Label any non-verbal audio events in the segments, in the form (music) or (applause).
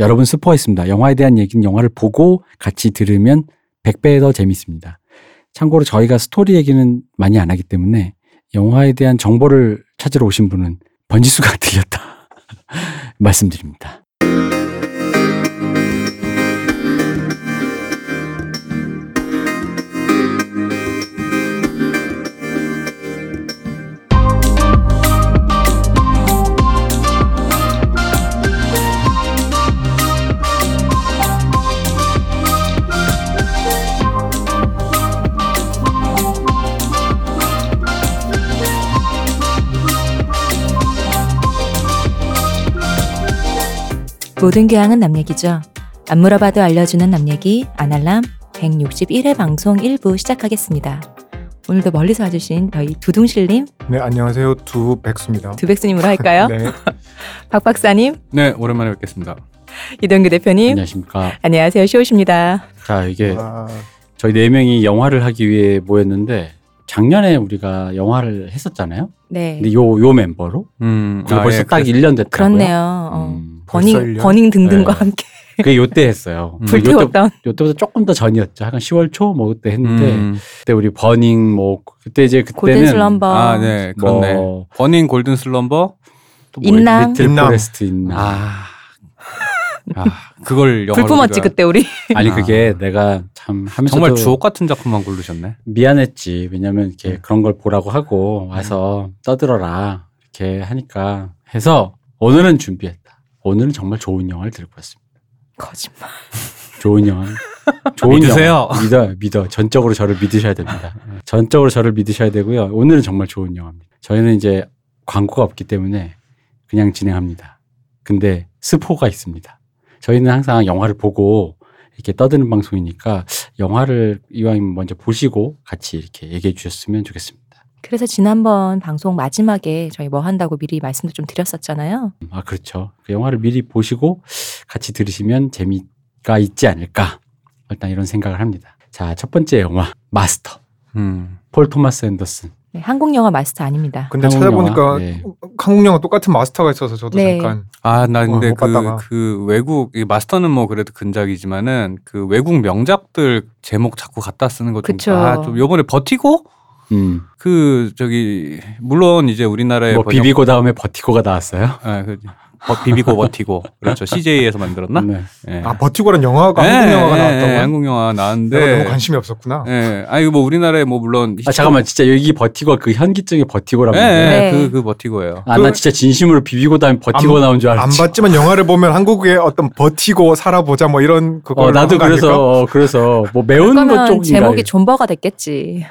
여러분 스포가 있습니다. 영화에 대한 얘기는 영화를 보고 같이 들으면 100배 더 재밌습니다. 참고로 저희가 스토리 얘기는 많이 안 하기 때문에 영화에 대한 정보를 찾으러 오신 분은 번지수가 (laughs) 들렸다. (laughs) 말씀드립니다. 모든 교양은 남 얘기죠. 안 물어봐도 알려주는 남 얘기 아날람 161회 방송 1부 시작하겠습니다. 오늘도 멀리서 와주신 저희 두둥실님, 네, 안녕하세요. 두백수입니다. 두백수님으로 할까요? (laughs) 네. (laughs) 박 박사님, 네, 오랜만에 뵙겠습니다. 이동규 대표님, 안녕하십니까. 안녕하세요. 쇼우십니다. 자, 이게 아, 저희 네 명이 영화를 하기 위해 모였는데 작년에 우리가 영화를 했었잖아요. 네, 근데 요, 요 멤버로? 음, 그리고 벌써 예, 딱 그래서- 1년 됐다고요. 그렇네요. 어, 음, 버닝 벌써 1년? 버닝 등등과 네. 함께 그게 요때 했어요. 음. 요때, 불태웠던 요때보다 조금 더 전이었죠. 약간 10월 초 뭐 그때 했는데 음, 그때 우리 버닝 뭐 그때 이제 그때는 골든 슬럼버, 아, 네, 그렇네. 뭐 버닝 골든 슬럼버. 또 뭐 인랑. 리틀 인랑. 포레스트 인랑. 아, 아, 그걸 영화로 불 뿜었지 그때 우리. 아니 아. 그게 내가 참 하면서도 정말 주옥 같은 작품만 고르셨네. 미안했지. 왜냐면 이렇게 음. 그런 걸 보라고 하고 와서 떠들어라 이렇게 하니까 해서 오늘은 준비했다. 오늘은 정말 좋은 영화를 들고 왔습니다. 거짓말. 좋은 영화. 좋은 믿으세요. 영화. 믿어, 믿어. 전적으로 저를 믿으셔야 됩니다. 전적으로 저를 믿으셔야 되고요. 오늘은 정말 좋은 영화입니다. 저희는 이제 광고가 없기 때문에 그냥 진행합니다. 근데 스포가 있습니다. 저희는 항상 영화를 보고 이렇게 떠드는 방송이니까 영화를 이왕이면 먼저 보시고 같이 이렇게 얘기해 주셨으면 좋겠습니다. 그래서 지난번 방송 마지막에 저희 뭐 한다고 미리 말씀도 좀 드렸었잖아요. 아, 그렇죠. 그 영화를 미리 보시고 같이 들으시면 재미가 있지 않을까. 일단 이런 생각을 합니다. 자, 첫 번째 영화, 마스터. 음. 폴 토마스 앤더슨. 네, 한국 영화 마스터 아닙니다. 근데 한국 찾아보니까 영화, 네. 한국 영화 똑같은 마스터가 있어서 저도 네. 잠깐 아, 나 근데 어, 못 그. 그 외국, 이 마스터는 뭐 그래도 근작이지만은 그 외국 명작들 제목 자꾸 갖다 쓰는 거 좀, 그쵸. 아, 좀 요번에 버티고? 음. 그, 저기, 물론 이제 우리나라에 뭐 비비고 다음에 버티고가 나왔어요. 아, 그, 버, 비비고 버티고. 그렇죠. CJ에서 만들었나? 네. 예. 아 버티고란 영화가 한국 예, 영화가 예, 나왔다고. 예, 한국 영화 나왔는데. 내가 너무 관심이 없었구나. 예. 아니 뭐 우리나라에 뭐 물론 아 잠깐만 진짜 여기 버티고 그 현기증의 버티고란 예, 말이에요. 예, 네. 그, 그 버티고예요. 아, 그- 나 진짜 진심으로 비비고 다음에 버티고 안- 나온 줄안 알았지. 봤지만 영화를 보면 한국의 어떤 버티고 살아보자 뭐 이런 그거 어, 나도 그래서 어, 그래서 뭐 매운 것 쪽인가. 제목이 존버가 됐겠지.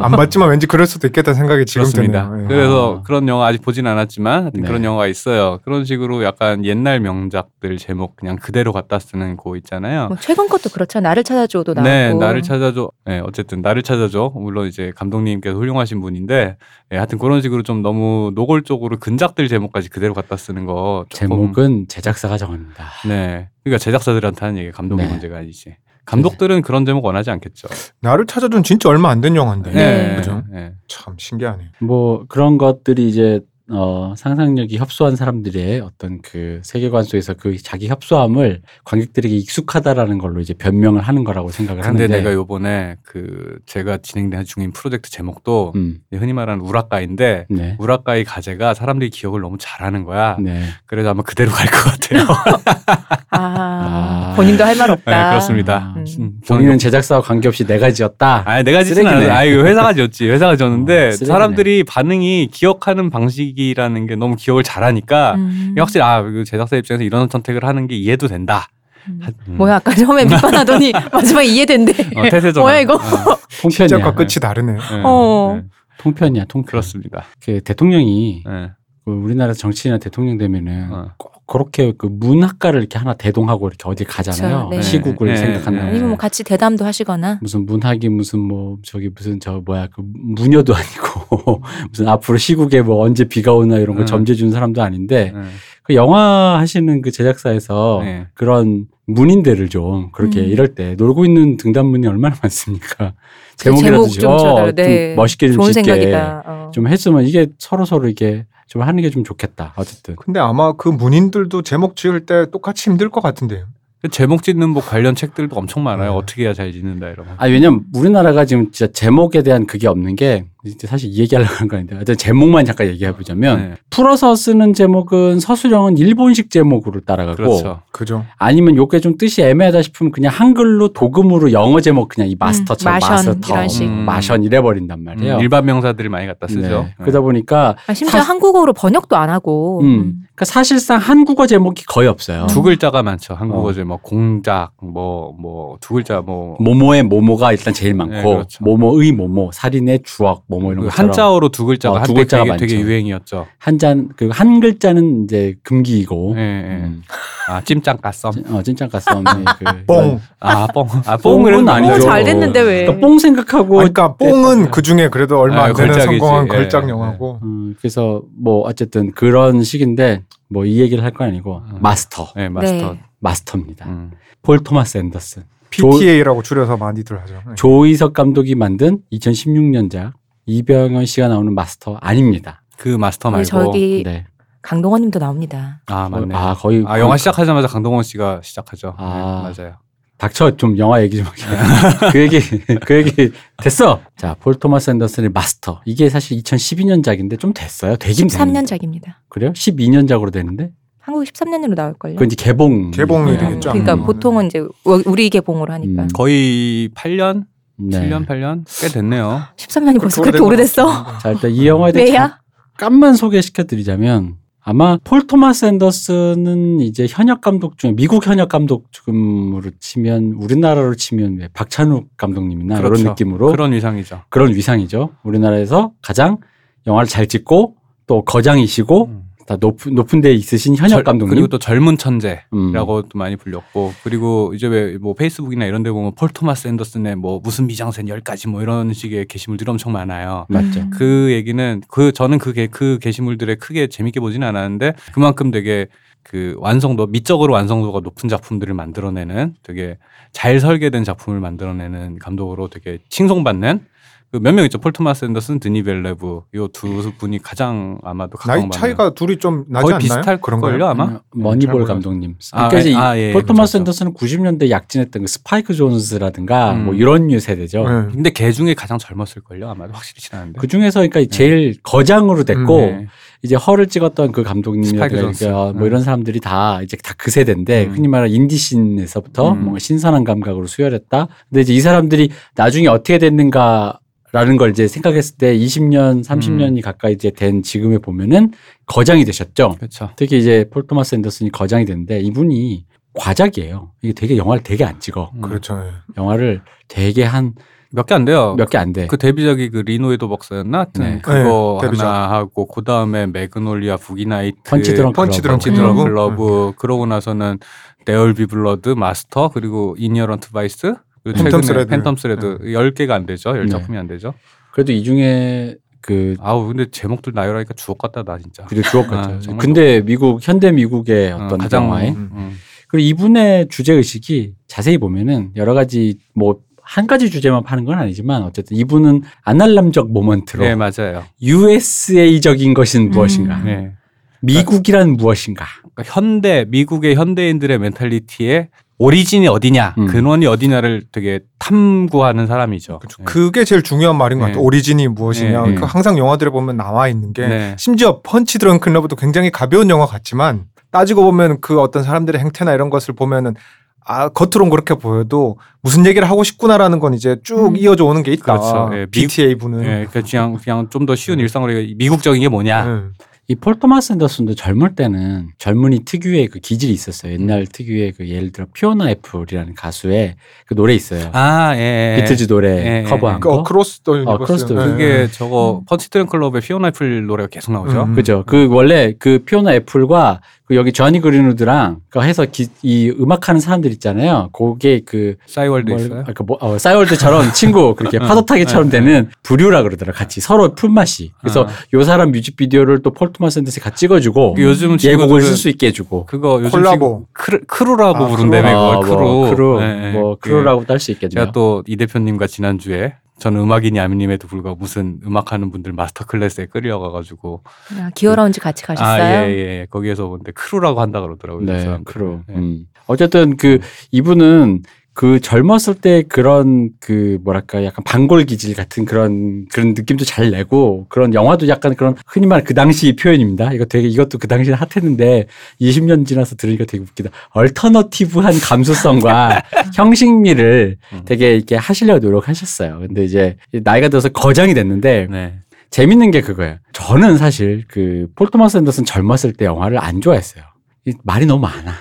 아, 안 봤지만 왠지 그럴 수도 있겠다는 생각이 지금 그렇습니다. 드네요. 예. 그래서 아. 그런 영화 아직 보진 않았지만 하여튼 네. 그런 영화가 있어요. 그런 식으로 약간 옛날 명작들 제목 그냥 그대로 갖다 쓰는 거 있잖아요. 뭐 최근 것도 그렇죠. 나를 찾아줘도 나왔고. 네, 나를 찾아줘. 네, 어쨌든 나를 찾아줘. 물론 이제 감독님께서 훌륭하신 분인데, 예, 하여튼 그런 식으로 좀 너무 노골적으로 근작들 제목까지 그대로 갖다 쓰는 거. 제목은 제작사가 정합니다. 네, 그러니까 제작사들한테 하는 얘기 감독의 네. 문제가 아니지. 감독들은 그런 제목 원하지 않겠죠. 나를 찾아준 진짜 얼마 안 된 영화인데. 네. 그죠? 네. 참 신기하네. 뭐 그런 것들이 이제 어, 상상력이 협소한 사람들의 어떤 그 세계관 속에서 그 자기 협소함을 관객들에게 익숙하다라는 걸로 이제 변명을 하는 거라고 생각을 근데 하는데. 내가 요번에 그 제가 진행된 중인 프로젝트 제목도 음, 흔히 말하는 우라카이인데 네. 우라카이 가제가 사람들이 기억을 너무 잘하는 거야. 네. 그래서 아마 그대로 갈 것 같아요. (laughs) 아, 아. 본인도 할 말 없다. 네, 그렇습니다. 음. 음, 본인은 제작사와 관계없이 내가 지었다. 아니 내가. 않았어. 아 이거 회사가 지었지. 회사가 지었는데 어. 사람들이 반응이 기억하는 방식이 라는 게 너무 기억을 잘하니까 음. 확실히 아 이거 제작사 입장에서 이런 선택을 하는 게 이해도 된다. 음. 음. 뭐야 아까 처음에 비판하더니 (laughs) 마지막에 이해된대. 어, 태세전. 뭐야, 이거? (laughs) 통편이야. 시작과 끝이 다르네. 어. 통편이야, 통편. 그렇습니다. 그 대통령이 네. 그 우리나라 정치인이나 대통령 되면은 어. 꼭 그렇게 그 문학가를 이렇게 하나 대동하고 이렇게 어디 가잖아요. 그쵸, 네. 시국을 네, 생각한다면. 네. 아니면 뭐 같이 대담도 하시거나. 무슨 문학이 무슨 뭐 저기 무슨 저 뭐야 그 무녀도 아니고 (laughs) 무슨 앞으로 시국에 뭐 언제 비가 오나 이런 거 음. 점재 준 사람도 아닌데 네. 그 영화 하시는 그 제작사에서 네. 그런 문인들을 좀 그렇게 음. 이럴 때 놀고 있는 등단문이 얼마나 많습니까? 그 제목이라도 제목 좀 어. 좀 네. 멋있게 좀 좋은 짓게 생각이다. 어. 좀 했으면 이게 서로 서로 이게 좀 하는 게 좀 좋겠다. 어쨌든 근데 아마 그 문인들도 제목 지을 때 똑같이 힘들 것 같은데요. 그 제목 짓는 뭐 관련 책들도 엄청 많아요. 네. 어떻게 해야 잘 짓는다 이런 거. 아 왜냐면 우리나라가 지금 진짜 제목에 대한 그게 없는 게 사실 이 얘기하려고 하는 거 아닌데 하여튼 제목만 잠깐 얘기해 보자면 네. 풀어서 쓰는 제목은 서술형은 일본식 제목으로 따라가고 그렇죠. 그죠. 아니면 요게 좀 뜻이 애매하다 싶으면 그냥 한글로 도금으로 영어 제목 그냥 이 마스터처럼 음, 마션 마스터 이런 식. 음, 마션 이래 버린단 말이에요. 음, 일반 명사들을 많이 갖다 쓰죠. 네. 그러다 보니까 아, 심지어 사- 한국어로 번역도 안 하고. 음, 음. 그러니까 사실상 한국어 제목이 거의 없어요. 두 글자가 많죠. 한국어 어. 제목 공작 뭐 뭐 두 글자 뭐 모모의 모모가 일단 제일 많고 네, 그렇죠. 모모의 모모 살인의 주억 모모 이런 그 것처럼 한자어로 두 글자가 어, 두 글자가 되게, 되게. 유행이었죠. 한잔 그 한 글자는 이제 금기이고 예, 예. 음, 아 찜짱 가썸. 어 찐짱가 썸이 (laughs) 그 뽕. 아 뽕. 아 뽕은 뽕은 아니죠. 잘 됐는데 왜? 그러니까 뽕 생각하고 그러니까 뽕은 그 중에 그래도 얼마 아, 안 되는. 성공한 예, 걸작 예. 영화고. 음, 그래서 뭐 어쨌든 그런 식인데 뭐 이 얘기를 할 건 아니고 음. 마스터 네 마스터. 네. 마스터입니다. 음. 폴 토마스 앤더슨 PTA라고 줄여서 많이들 하죠. 네. 조이석 감독이 만든 2016년작 이병헌 씨가 나오는 마스터 아닙니다. 그 마스터 네, 말고. 저기 네. 강동원님도 나옵니다. 아 맞네. 아 거의 아 영화 시작하자마자 강동원 씨가 시작하죠. 아. 네, 맞아요. 닥쳐 좀 영화 얘기 좀 하게. (laughs) 그 얘기 그 얘기 됐어. 자, 폴 토마스 앤더슨의 마스터. 이게 사실 2012년작인데 좀 됐어요. 되긴 됐는데. 13년작입니다. 그래요? 12년작으로 되는데. 한국 13년으로 나올 걸요. 그 이제 개봉 개봉이 음, 되겠죠. 그러니까 음. 보통은 이제 우- 우리 개봉으로 하니까. 음. 거의 8년, 네. 7년, 8년 꽤 됐네요. 13년이 벌써 그렇게 오래됐어? 자, 일단 이 영화에 대해? 잠깐만 소개시켜 드리자면 아마 폴 토마스 앤더슨은 이제 현역 감독 중에 미국 현역 감독 중으로 치면 우리나라로 치면 왜 박찬욱 감독님이나 그렇죠. 이런 느낌으로 그런, 그런 위상이죠. 위상이죠. 우리나라에서 가장 영화를 잘 찍고 또 거장이시고 음. 다 높은 높은 데 있으신 현역 절- 감독님. 그리고 또 젊은 천재. 음. 라고도 많이 불렸고 그리고 이제 왜 뭐 페이스북이나 이런 데 보면 폴 토마스 앤더슨의 뭐 무슨 미장센 10가지 뭐 이런 식의 게시물들이 엄청 많아요. 맞죠. 음. 그 얘기는 그 저는 그, 게, 그 게시물들에 크게 재밌게 보지는 않았는데 그만큼 되게 그 완성도 미적으로 완성도가 높은 작품들을 만들어내는 되게 잘 설계된 작품을 만들어내는 감독으로 되게 칭송받는 그 몇 명 있죠 폴 토마스 앤더슨, 드니 빌뇌브 요 두 분이 가장 아마도 나이 차이가 둘이 좀 나지 거의 않나요? 비슷할 그런가요? 걸요 아마 음, 머니볼 잘 감독님. 아, 그러니까 이제 아, 예, 폴 토마스 그렇죠. 앤더슨은 90년대 약진했던 그 스파이크 존스라든가 음. 뭐 이런 류 세대죠. 네. 근데 걔 중에 가장 젊었을 걸요 아마도 확실히 친한데 그 중에서 그러니까 제일 거장으로 됐고 네. 이제 허를 찍었던 그 감독님이라든가 스파이크 존스. 뭐 음. 이런 사람들이 다 이제 다 그 세대인데 음. 흔히 말하는 인디 scene에서부터 음. 뭔가 신선한 감각으로 수혈했다. 근데 이제 이 사람들이 나중에 어떻게 됐는가 라는 걸 이제 생각했을 때 20년, 30년이 음. 가까이 이제 된 지금에 보면은 거장이 되셨죠. 그렇죠 특히 이제 폴 토마스 앤더슨이 거장이 됐는데 이분이 과작이에요. 이게 되게 영화를 되게 안 찍어. 음. 그렇죠. 예. 영화를 되게 한몇몇개안 돼요 개안 돼. 그 데뷔작이 그 리노의 도박사였나 하여튼 네. 그거 네, 데뷔작. 하나 하고 그 다음에 Magnolia Boogie Nights Punch Drunk Punch Love. Drunk Punch Love. Love 그러고 나서는 There Will Be Blood 마스터 그리고 Inherent Vice Phantom 최근에 Thread. Phantom Thread 열 개가 안 되죠 열 네. 작품이 안 되죠 그래도 이 중에 그 아우 근데 제목들 나열하니까 주옥 같다 나 진짜 그리고 주옥 아, 같아요. 정말 근데 미국 현대 미국의 어, 어떤 가장 영화에 음. 음. 그리고 이분의 주제 의식이 자세히 보면은 여러 가지 뭐 한 가지 주제만 파는 건 아니지만 어쨌든 이분은 American적 moment로 네 맞아요 USA적인 무엇인가, 음. 네. 미국이란 무엇인가. 그러니까 현대 미국의 현대인들의 멘탈리티의 오리진이 어디냐 음. 근원이 어디냐를 되게 탐구하는 사람이죠 네. 그게 제일 중요한 말인 것 네. 같아요. 오리진이 무엇이냐. 네, 네. 그 항상 영화들에 보면 나와 있는 게 네. 심지어 펀치 드렁크 러브도 굉장히 가벼운 영화 같지만 따지고 보면 그 어떤 사람들의 행태나 이런 것을 보면은 아 겉으론 그렇게 보여도 무슨 얘기를 하고 싶구나라는 건 이제 쭉 음. 이어져 오는 게 있다. 그렇죠. 예, 미- PTA 분은. 예, 그러니까 그냥 그냥 좀 더 쉬운 일상으로 미국적인 게 뭐냐 네. 이 폴 토마스 앤더슨도 젊을 때는 젊은이 특유의 그 기질이 있었어요. 옛날 특유의 그 예를 들어 피오나 애플이라는 가수의 그 노래 있어요. 아, 예. 예. 비틀즈 노래 예, 예, 커버한 예. 그 거. Across the 어, Universe. 그게 네. 저거 음. Punch Drunk Love의 피오나 애플 노래가 계속 나오죠. 음. 그죠. 그 원래 그 피오나 애플과 그 여기 조니 그린우드랑 그 해서 기, 이 음악하는 사람들 있잖아요. 그게 그 싸이월드 뭘- 있어요. 아, 그 뭐, 어, 싸이월드처럼 (laughs) 친구 그렇게 파도타기처럼 네, 되는 부류라 그러더라. 같이 서로 품앗이. 그래서 아. 요 사람 뮤직비디오를 또 폴 토마스 앤더슨이 같이 찍어주고 그 요즘 예곡을 친구들은 쓸수 있게 해주고. 그거 요즘 콜라보. Crew, crew라고 아, 부른다며 아, 크루. 뭐 크루, 예, 예. 뭐그 crew라고도 할 수 있겠네요. 제가 또 이 대표님과 지난주에 저는 음악인이 아님에도 불구하고 무슨 음악하는 분들 master class에 끌려가가지고 아, 기어라운지 같이 가셨어요? 아예예 예. 거기에서 근데 crew라고 한다 그러더라고요. 그 네, 사람들은. 크로. 네. 음. 어쨌든 그 이분은 그 젊었을 때 그런 그 뭐랄까 약간 반골 기질 같은 그런 그런 느낌도 잘 내고 그런 영화도 약간 그런 흔히 말하는 그 당시 표현입니다. 이거 되게 이것도 그 당시에 핫했는데 20년 지나서 들으니까 되게 웃기다. alternative한 감수성과 (laughs) 형식미를 음. 되게 이렇게 하시려고 노력하셨어요. 근데 이제 나이가 들어서 거장이 됐는데 네. 재밌는 게 그거예요. 저는 사실 그 폴 토마스 앤더슨 젊었을 때 영화를 안 좋아했어요. 이 말이 너무 많아.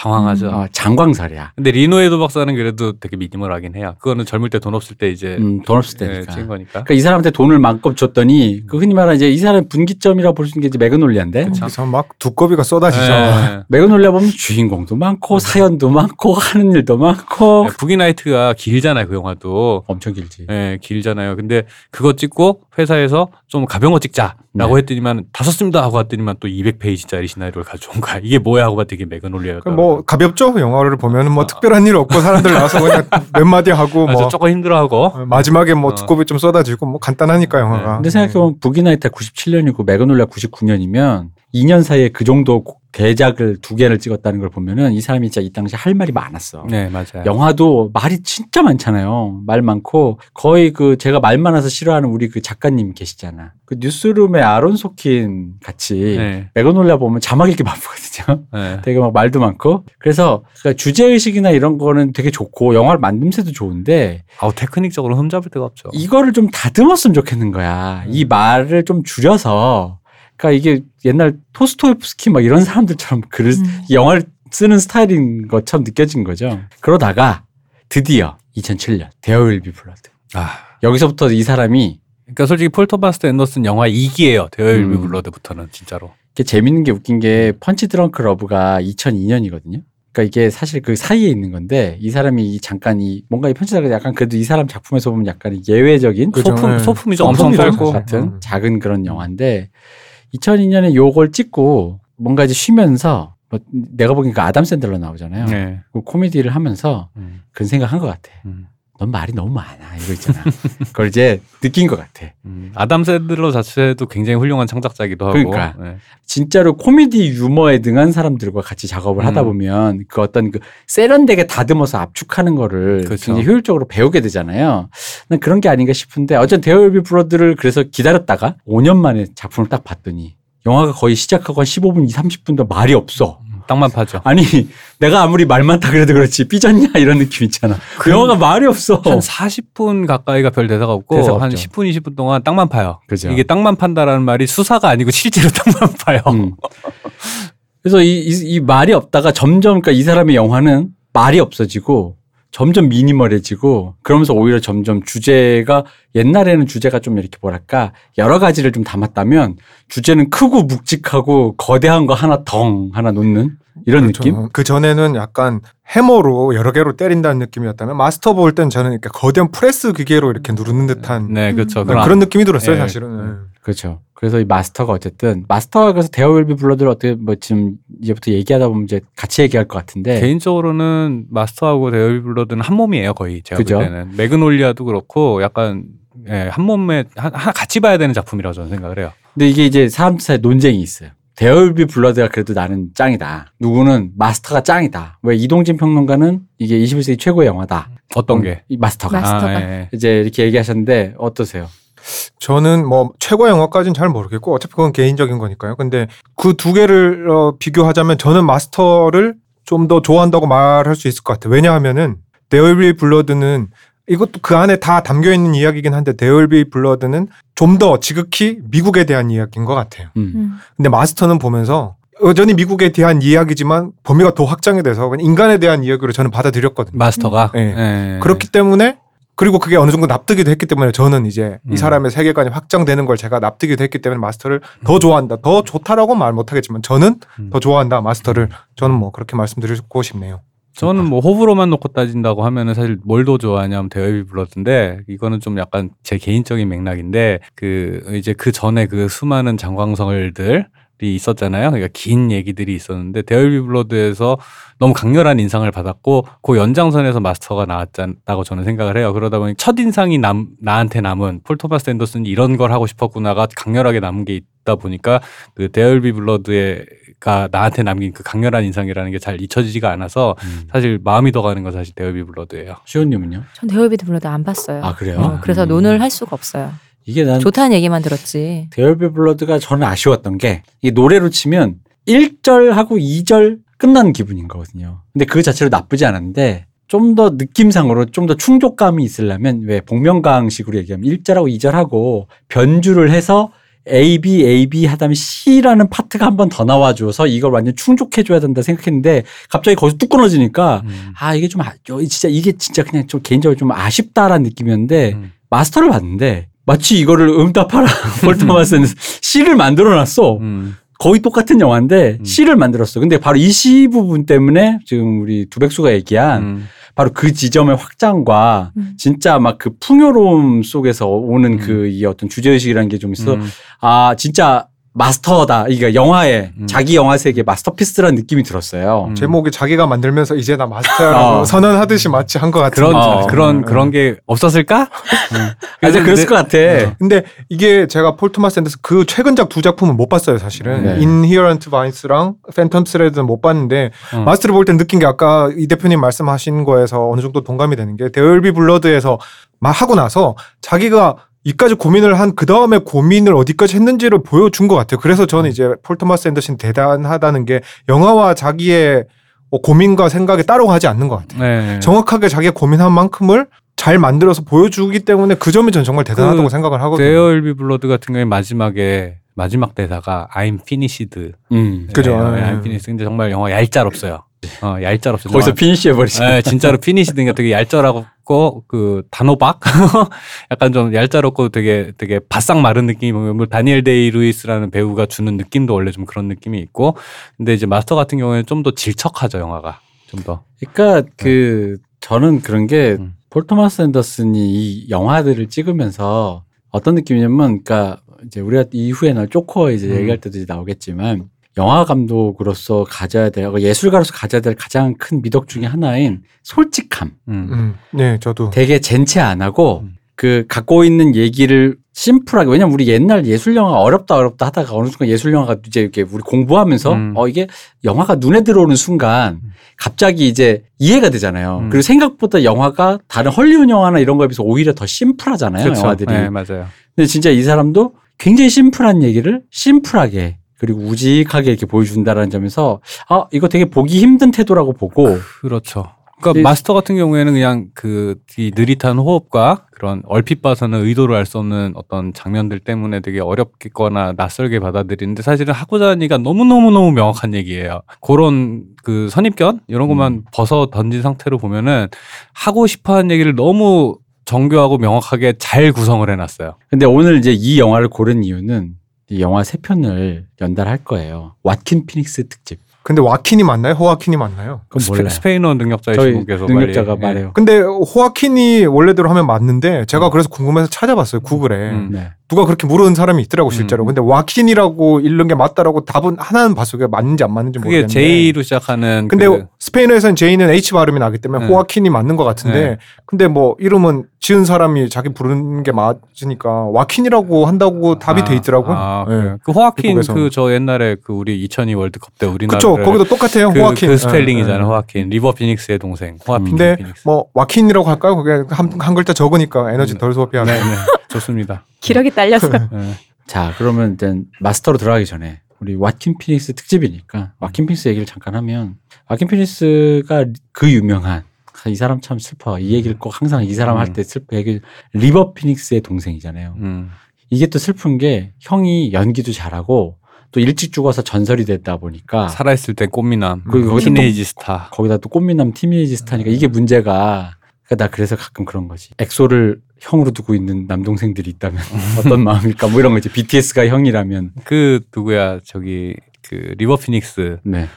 장황하죠. 어, 장광설이야. 근데 리노의 도박사는 그래도 되게 minimal하긴 해요. 그거는 젊을 때 돈 없을 때 이제 음, 돈 없을 예, 때니까. 찍은 거니까. 그러니까 이 사람한테 돈을 마음껏 줬더니 그 흔히 말하는 이제 이 사람의 분기점이라고 볼수 있는 게 이제 매그놀리아인데 그쵸. 그래서 막 두꺼비가 쏟아지죠. 예. 매그놀리아 보면 주인공도 많고 사연도 많고 하는 일도 많고 예, 북이나이트가 길잖아요. 그 영화도. 엄청 길지. 예, 길잖아요. 근데 그거 찍고 회사에서 좀 가벼운 거 찍자라고 네. 했더니만 다 썼습니다 하고 왔더니만 또 200페이지짜리 시나리오를 가져온 거야. 이게 뭐야 하고 봤더니 이게 매그놀리아였다. 그뭐 가볍죠 영화를 보면은 뭐 아. 특별한 일 없고 사람들 나와서 그냥 (laughs) 몇 마디 하고 뭐 조금 힘들어하고 어, 마지막에 뭐 어. 두꺼비 좀 쏟아지고 뭐 간단하니까 영화가. 근데 생각해 보면 Boogie Nights 97년이고 Magnolia 99년이면 2년 사이에 그 정도 대작을 두 개를 찍었다는 걸 보면은 이 사람이 진짜 이 당시 할 말이 많았어. 네 맞아요. 영화도 말이 진짜 많잖아요. 말 많고 거의 그 제가 말 많아서 싫어하는 우리 그 작가님 계시잖아. 그 뉴스룸의 아론 소킨 같이 네. Magnolia 보면 자막 읽기 바쁘거든요. 네. (laughs) 되게 막 말도 많고 그래서 그러니까 주제 의식이나 이런 거는 되게 좋고 영화를 만듦새도 좋은데 아우 테크닉적으로 흠잡을 데가 없죠. 이거를 좀 다듬었으면 좋겠는 거야. 이 음. 말을 좀 줄여서 그러니까 이게 옛날 도스토옙스키 막 이런 사람들처럼 글을 음. 이 영화를 쓰는 스타일인 것처럼 느껴진 거죠. 그러다가 드디어 2007년 There Will Be Blood. 아, 여기서부터 이 사람이 그러니까 솔직히 폴 토마스 앤더슨 영화 2기예요. There Will Be 음. Blood부터는 진짜로. 이게 재밌는 게 웃긴 게 Punch Drunk Love가 2002년이거든요. 그러니까 이게 사실 그 사이에 있는 건데 이 사람이 이 잠깐 이 뭔가 이 Punch Drunk 약간 그래도 이 사람 작품에서 보면 약간 예외적인 그죠. 소품 네. 소품이죠. 엄청 엄청 짧고 짧고. 같은 음. 작은 그런 영화인데 2002년에 요걸 찍고 뭔가 이제 쉬면서 뭐 내가 보기엔 그 아담 샌들러 나오잖아요. 네. 그 코미디를 하면서 음, 그런 생각한 것 같아. 음, 넌 말이 너무 많아 이거 있잖아. (laughs) 그걸 이제 느낀 것 같아. 음. 아담 샌들러 자체도 굉장히 훌륭한 창작자기도 하고. 그러니까. 네. 진짜로 코미디 유머에 능한 사람들과 같이 작업을 하다 음. 보면 그 어떤 그 세련되게 다듬어서 압축하는 거를 그렇죠. 굉장히 효율적으로 배우게 되잖아요. 난 그런 게 아닌가 싶은데 어쨌든 There Will Be Blood를 그래서 기다렸다가 5년 만에 작품을 딱 봤더니 영화가 거의 시작하고 한 15분, 20, 30분도 말이 없어. 땅만 파죠. 아니 내가 아무리 말 많다 그래도 그렇지 삐졌냐 이런 느낌 있잖아. 그 영화가 말이 없어. 한 40분 가까이가 별 대사가 없고 대사가 한 없죠. 10분 20분 동안 땅만 파요. 그죠. 이게 땅만 판다라는 말이 수사가 아니고 실제로 (laughs) 땅만 파요. 음. 그래서 이, 이, 이 말이 없다가 점점 그러니까 이 사람의 영화는 말이 없어지고 점점 미니멀해지고 그러면서 오히려 점점 주제가 옛날에는 주제가 좀 이렇게 뭐랄까 여러 가지를 좀 담았다면 주제는 크고 묵직하고 거대한 거 하나 덩 하나 놓는 이런 그렇죠. 느낌? 그 전에는 약간 해머로 여러 개로 때린다는 느낌이었다면 마스터 볼 땐 저는 이렇게 거대한 프레스 기계로 이렇게 누르는 듯한 네, 그렇죠. 네, 그런 느낌이 들었어요, 예. 사실은. 네. 그렇죠. 그래서 이 마스터가 어쨌든 마스터가 그래서 There Will Be Blood를 어떻게 뭐 지금 이제부터 얘기하다 보면 이제 같이 얘기할 것 같은데 개인적으로는 마스터하고 There Will Blood는 한 몸이에요, 거의 제가 그죠? 볼 때는. Magnolia도 그렇고 약간 예, 한 몸에 하- 하나 같이 봐야 되는 작품이라고 저는 생각을 해요. 근데 이게 이제 사람들 사이에 논쟁이 있어요. 데어윌비 블러드가 그래도 나는 짱이다. 누구는 마스터가 짱이다. 왜 이동진 평론가는 이게 21세기 최고의 영화다. 어떤 음, 게? 이 마스터가. 마스- 마스터가. 아, 예. 이제 이렇게 얘기하셨는데 어떠세요? 저는 뭐 최고 영화까지는 잘 모르겠고 어차피 그건 개인적인 거니까요. 근데 그 두 개를 어, 비교하자면 저는 마스터를 좀 더 좋아한다고 말할 수 있을 것 같아요. 왜냐하면은 There Will Be Blood는 이것도 그 안에 다 담겨 있는 이야기긴 한데 There Will Be Blood는 좀 더 지극히 미국에 대한 이야기인 것 같아요. 음. 음. 근데 마스터는 보면서 여전히 미국에 대한 이야기지만 범위가 더 확장이 돼서 인간에 대한 이야기로 저는 받아들였거든요. 마스터가 예. 예. 그렇기 때문에 그리고 그게 어느 정도 납득이 됐기 때문에 저는 이제 음. 이 사람의 세계관이 확장되는 걸 제가 납득이 됐기 때문에 마스터를 더 좋아한다. 더 좋다라고 말 못하겠지만 저는 음. 더 좋아한다. 마스터를 저는 뭐 그렇게 말씀드리고 싶네요. 저는 뭐 호불호만 놓고 따진다고 하면은 사실 뭘 더 좋아하냐면 There Will Blood인데 이거는 좀 약간 제 개인적인 맥락인데 그 이제 그 전에 그 수많은 장광설들 있었잖아요. 그러니까 긴 얘기들이 있었는데 There Will Be Blood에서 너무 강렬한 인상을 받았고 그 연장선에서 마스터가 나왔다고 저는 생각을 해요. 그러다 보니 첫 인상이 남, 나한테 남은 폴 토마스 앤더슨이 이런 걸 하고 싶었구나가 강렬하게 남은 게 있다 보니까 그 There Will Be Blood가 나한테 남긴 그 강렬한 인상이라는 게 잘 잊혀지지가 않아서 음. 사실 마음이 더 가는 건 사실 There Will Be Blood예요. 시온님은요? 전 There Will Be Blood 안 봤어요. 아 그래요? 어, 그래서 음. 논을 할 수가 없어요. 이게 난 좋다는 얘기만 들었지. There Will Be Blood가 저는 아쉬웠던 게 이 노래로 치면 1절하고 2절 끝난 기분인 거거든요. 근데 그 자체로 나쁘지 않았는데 좀 더 느낌상으로 좀 더 충족감이 있으려면 왜 복면가왕식으로 얘기하면 1절하고 2절하고 변주를 해서 A, B, A, B 하다면 C라는 파트가 한 번 더 나와줘서 이걸 완전 충족해줘야 된다 생각했는데 갑자기 거기서 뚝 끊어지니까 음. 아 이게 좀 아, 요- 진짜 이게 진짜 그냥 좀 개인적으로 좀 아쉽다라는 느낌이었는데 음. 마스터를 봤는데 마치 이거를 음따파라 볼트마스는 C를 만들어놨어. 음. 거의 똑같은 영화인데 음. C를 만들었어. 근데 바로 이 C 부분 때문에 지금 우리 두백수가 얘기한 음. 바로 그 지점의 확장과 음. 진짜 막 그 풍요로움 속에서 오는 음. 그이 어떤 주제의식이라는 게 좀 있어. 음. 아, 진짜 마스터다. 이게 영화의 음. 자기 영화 세계 masterpiece라는 느낌이 들었어요. 음. 제목이 자기가 만들면서 이제 나 마스터라고 어. 선언하듯이 마치 한 것 같은 그런 어. 그런 음. 그런 게 없었을까? 아, (laughs) 이제 그랬을 것 같아. 어. 근데 이게 제가 폴 토마스 앤더슨 그 최근작 두 작품은 못 봤어요 사실은 네. Inherent Vice랑 Phantom Thread는 못 봤는데 어. 마스터를 볼땐 느낀 게 아까 이 대표님 말씀하신 거에서 어느 정도 동감이 되는 게 There Will Be Blood에서 막 하고 나서 자기가 이까지 고민을 한 그 다음에 고민을 어디까지 했는지를 보여준 것 같아요. 그래서 저는 이제 폴 토마스 앤더슨 대단하다는 게 영화와 자기의 뭐 고민과 생각에 따로 가지 않는 것 같아요. 네. 정확하게 자기가 고민한 만큼을 잘 만들어서 보여주기 때문에 그 점이 저는 정말 대단하다고 그 생각을 하거든요. There Will Be Blood 같은 경우에 마지막에 마지막 대사가 I'm finished. 음. 그죠. 네, 예. I'm finished. 근데 정말 영화 얄짤 없어요. 어, 얄짤없어요. 거기서. finish 해버리죠. 네, 진짜로 finished니까 되게 얄짤하고 그 단호박 (laughs) 약간 좀 얄짤없고 되게 되게 바싹 마른 느낌이 뭐 다니엘 데이 루이스라는 배우가 주는 느낌도 원래 좀 그런 느낌이 있고 근데 이제 마스터 같은 경우에는 좀 더 질척하죠 영화가 좀 더. 그러니까 그 저는 그런 게 음. 폴 토마스 앤더슨이 이 영화들을 찍으면서 어떤 느낌이냐면 그러니까 이제 우리가 이후에는 조커 이제 음. 얘기할 때도 이제 나오겠지만 영화 감독으로서 가져야 될 예술가로서 가져야 될 가장 큰 미덕 중에 하나인 솔직함. 음. 음, 네, 저도. 되게 젠체 안 하고 음. 그 갖고 있는 얘기를 심플하게 왜냐면 우리 옛날 예술 영화 어렵다 어렵다 하다가 어느 순간 예술 영화가 이제 이렇게 우리 공부하면서 음. 어 이게 영화가 눈에 들어오는 순간 갑자기 이제 이해가 되잖아요. 음. 그리고 생각보다 영화가 다른 헐리우드 영화나 이런 거에 비해서 오히려 더 심플하잖아요. 그렇죠. 영화들이. 네, 맞아요. 근데 진짜 이 사람도 굉장히 심플한 얘기를 심플하게 그리고 우직하게 이렇게 보여준다라는 점에서 아 이거 되게 보기 힘든 태도라고 보고 그렇죠. 그러니까 이- 마스터 같은 경우에는 그냥 그 이 느릿한 호흡과 그런 얼핏 봐서는 의도를 알 수 없는 어떤 장면들 때문에 되게 어렵겠거나 낯설게 받아들이는데 사실은 하고자 하는 얘기가 너무너무너무 명확한 얘기예요. 그런 그 선입견 이런 것만 음. 벗어 던진 상태로 보면은 하고 싶어 하는 얘기를 너무 정교하고 명확하게 잘 구성을 해놨어요. 근데 오늘 이제 이 영화를 고른 이유는 이 영화 세 편을 연달할 거예요. 왓킨 피닉스 특집. 근데 와킨이 맞나요? 호아킨이 맞나요? 그건 스페, 몰라요. 스페인어 능력자이신 저희 분께서 능력자가 빨리, 예. 말해요. 근데 호아킨이 원래대로 하면 맞는데 제가 그래서 궁금해서 찾아봤어요 구글에 음. 네. 누가 그렇게 물은 사람이 있더라고 실제로 음. 근데 와킨이라고 읽는 게 맞다라고 답은 하나는 봤어요 그게 맞는지 안 맞는지 그게 모르겠는데 J로 시작하는 근데 그- 스페인어에서는 J는 H 발음이 나기 때문에 네. 호아킨이 맞는 것 같은데 네. 근데 뭐 이름은 지은 사람이 자기 부르는 게 맞으니까 와킨이라고 한다고 답이 아, 돼 있더라고요 아, 네. 그 호아킨. 그 저 옛날에 그 우리 2002 월드컵 때 우리나라 그쵸 거기도 똑같아요 그, 호아킨 그 스펠링이잖아요. 네, 네. 호아킨. 리버 피닉스의 동생. 호아킨 근데 피닉스. 뭐 와킨이라고 할까요? 그게 한, 한 글자 적으니까 에너지 덜 소비하고 네, 네. 좋습니다. 기력이 딸려서. 네. 자, 그러면 일단 마스터로 들어가기 전에 우리 와킨 피닉스 특집이니까 와킨 피닉스 얘기를 잠깐 하면 와킨 피닉스가 그 유명한 아, 이 사람 참 슬퍼. 이 얘기를 꼭 항상 이 사람 음. 할때 슬퍼. 얘기 리버 피닉스의 동생이잖아요. 음. 이게 또 슬픈 게 형이 연기도 잘하고 또 일찍 죽어서 전설이 됐다 보니까 살아있을 때 꽃미남. 그리고 거기서 teenage 스타. 거기다 또 꽃미남 teenage 스타니까 이게 문제가 그러니까 나 그래서 가끔 그런 거지. 엑소를 형으로 두고 있는 남동생들이 있다면 (laughs) 어떤 마음일까? 뭐 이런 거지. BTS가 형이라면. 그 누구야 저기 그 리버 피닉스가 네.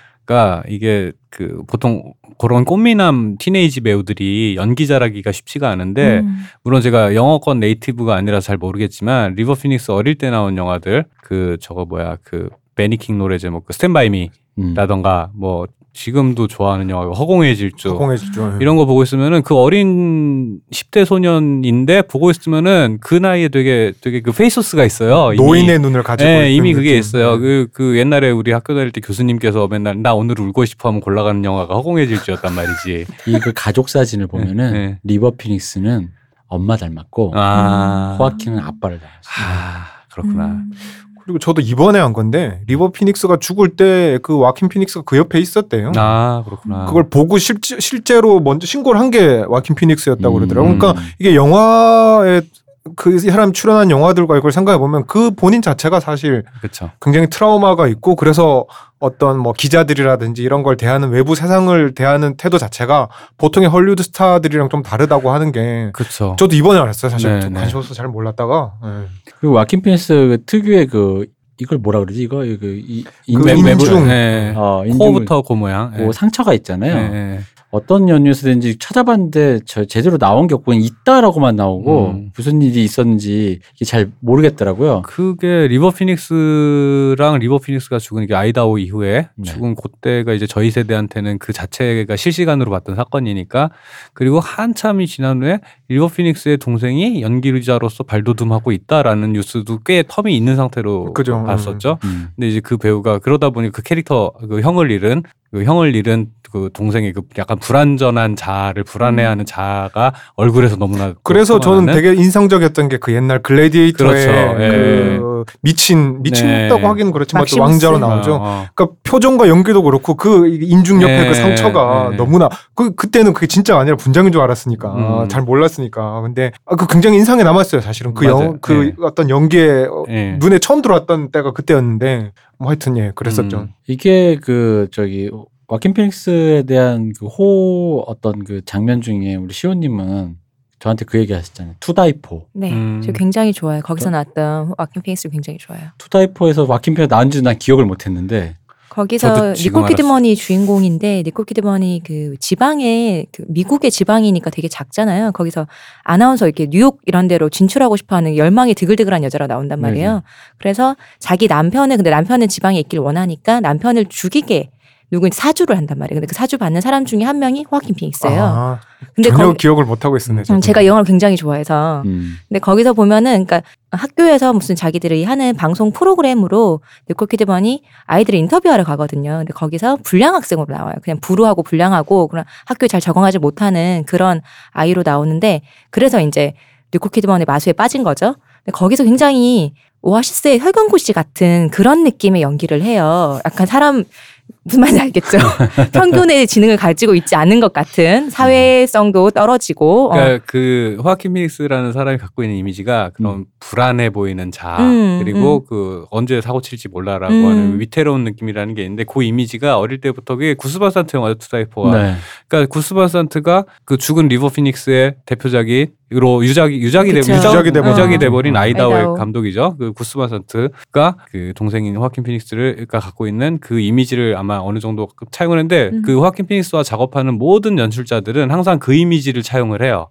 이게 그 보통 그런 꽃미남 teenage 배우들이 연기 잘하기가 쉽지가 않은데 음. 물론 제가 영어권 native가 아니라 잘 모르겠지만 리버 피닉스 어릴 때 나온 영화들 그 저거 뭐야 그 벤 이 킹 노래 제목 그 Stand by 음. Me라던가 뭐 지금도 좋아하는 영화 허공의 질주 공해지죠. 이런 거 보고 있으면은 그 어린 10대 소년인데 보고 있으면은 그 나이에 되게 되게 그 페이소스가 있어요. 이미. 노인의 눈을 가지고 네, 있는 이미 그게 느낌. 있어요. 네. 그, 그 옛날에 우리 학교 다닐 때 교수님께서 맨날 나 오늘 울고 싶어 하면 골라가는 영화가 허공의 질주였단 말이지. 이 그 가족 사진을 보면은 네, 네. 리버 피닉스는 엄마 닮았고 아. 호아킨은 아빠를 닮았어요. 아, 그렇구나. 음. 그리고 저도 이번에 한 건데 리버 피닉스가 죽을 때 그 와킨 피닉스가 그 옆에 있었대요. 아, 그렇구나. 그걸 보고 실제, 실제로 먼저 신고를 한 게 와킨 피닉스였다고 음. 그러더라고요. 그러니까 이게 영화에 그 사람 출연한 영화들과 이걸 생각해 보면 그 본인 자체가 사실 그렇죠. 굉장히 트라우마가 있고 그래서 어떤 뭐 기자들이라든지 이런 걸 대하는 외부 세상을 대하는 태도 자체가 보통의 헐리우드 스타들이랑 좀 다르다고 하는 게 그렇죠. 저도 이번에 알았어요. 사실 네, 좀 네. 관심 없어서 잘 몰랐다가 네. 그리고 와킨 피닉스 그 특유의 그 이걸 뭐라 그러지? 이거 그 이, 그 인중 인중. 네. 어, 인중 코부터 그 모양. 그 상처가 있잖아요. 네, 네. 어떤 연유에서든지 찾아봤는데 저 제대로 나온 게 없고 있다라고만 나오고 음. 무슨 일이 있었는지 이게 잘 모르겠더라고요. 그게 리버 피닉스랑 리버 피닉스가 죽은 게 아이다호 이후에 네. 죽은 그때가 이제 저희 세대한테는 그 자체가 실시간으로 봤던 사건이니까 그리고 한참이 지난 후에 리버 피닉스의 동생이 연기자로서 발돋움하고 있다라는 뉴스도 꽤 term이 있는 상태로 그죠. 봤었죠. 음. 근데 이제 그 배우가 그러다 보니 그 캐릭터 그 형을 잃은 그 형을 잃은 그 동생의 그 약간 불안전한 자아를 불안해하는 자아가 얼굴에서 너무나 그래서 저는 되게 인상적이었던 게 그 옛날 글래디에이터의 그렇죠. 예. 그 미친 미친다고 네. 하기는 그렇지만 또. 왕자로 어, 나오죠. 어. 그러니까 표정과 연기도 그렇고 그 인중 옆에 네, 그 상처가 네. 너무나 그 그때는 그게 진짜가 아니라 분장인 줄 알았으니까 음. 잘 몰랐으니까 근데 아, 그 굉장히 인상에 남았어요 사실은 그 맞아요. 영그 네. 어떤 연기에 어, 예. 눈에 처음 들어왔던 때가 그때였는데 뭐 하여튼 예 그랬었죠. 음. 이게 그 저기 와킨 피닉스에 대한 그 호 어떤 그 장면 중에 우리 시호님은 저한테 그 얘기 하셨잖아요. To Die For. 네, 음. 저 굉장히 좋아요. 거기서 나왔던 와킨 피닉스 굉장히 좋아요. To Die For에서 와킨 피닉스 나온 지 난 기억을 못 했는데 거기서 저도 지금 니콜 키드먼이 주인공인데 니콜 키드먼이 그 지방에 그 미국의 지방이니까 되게 작잖아요. 거기서 아나운서 이렇게 뉴욕 이런 데로 진출하고 싶어하는 열망이 드글드글한 여자가 나온단 말이에요. 네네. 그래서 자기 남편을 근데 남편은 지방에 있길 원하니까 남편을 죽이게 누구 사주를 한단 말이에요. 근데 그 사주 받는 사람 중에 한 명이 호아킨 피닉스예요. 아, 근데 전혀 거기- 기억을 못 하고 있었네. 음, 제가 영화를 굉장히 좋아해서 음. 근데 거기서 보면은 그러니까 학교에서 무슨 자기들이 하는 방송 프로그램으로 니콜 키드먼이 아이들을 인터뷰하러 가거든요. 근데 거기서 불량 학생으로 나와요. 그냥 불우하고 불량하고 그런 학교에 잘 적응하지 못하는 그런 아이로 나오는데 그래서 이제 니콜 키드먼의 마수에 빠진 거죠. 근데 거기서 굉장히 오아시스의 혈관고 씨 같은 그런 느낌의 연기를 해요. 약간 사람 무슨 말인지 알겠죠? (laughs) 평균의 지능을 가지고 있지 않은 것 같은 사회성도 떨어지고 어. 그러니까 그 호아킨 피닉스라는 사람이 갖고 있는 이미지가 그런 불안해 보이는 자 음, 그리고 음. 그 언제 사고 칠지 몰라라고 음. 하는 위태로운 느낌이라는 게 있는데 그 이미지가 어릴 때부터 그게 구스 반 산트 영화죠 To Die For가 네. 그러니까 구스 반 산트가 그 죽은 리버 피닉스의 대표작이 로 유작이 유작이 돼 그쵸. 유작이 돼버린. 유작이 어. 돼버린 아이다호의 아이다호. 감독이죠. 그 구스 반 산트가 그 동생인 호아킨 피닉스가 갖고 있는 그 이미지를 아마 어느 정도 차용을 했는데 음. 그 호아킨 피닉스와 작업하는 모든 연출자들은 항상 그 이미지를 차용을 해요.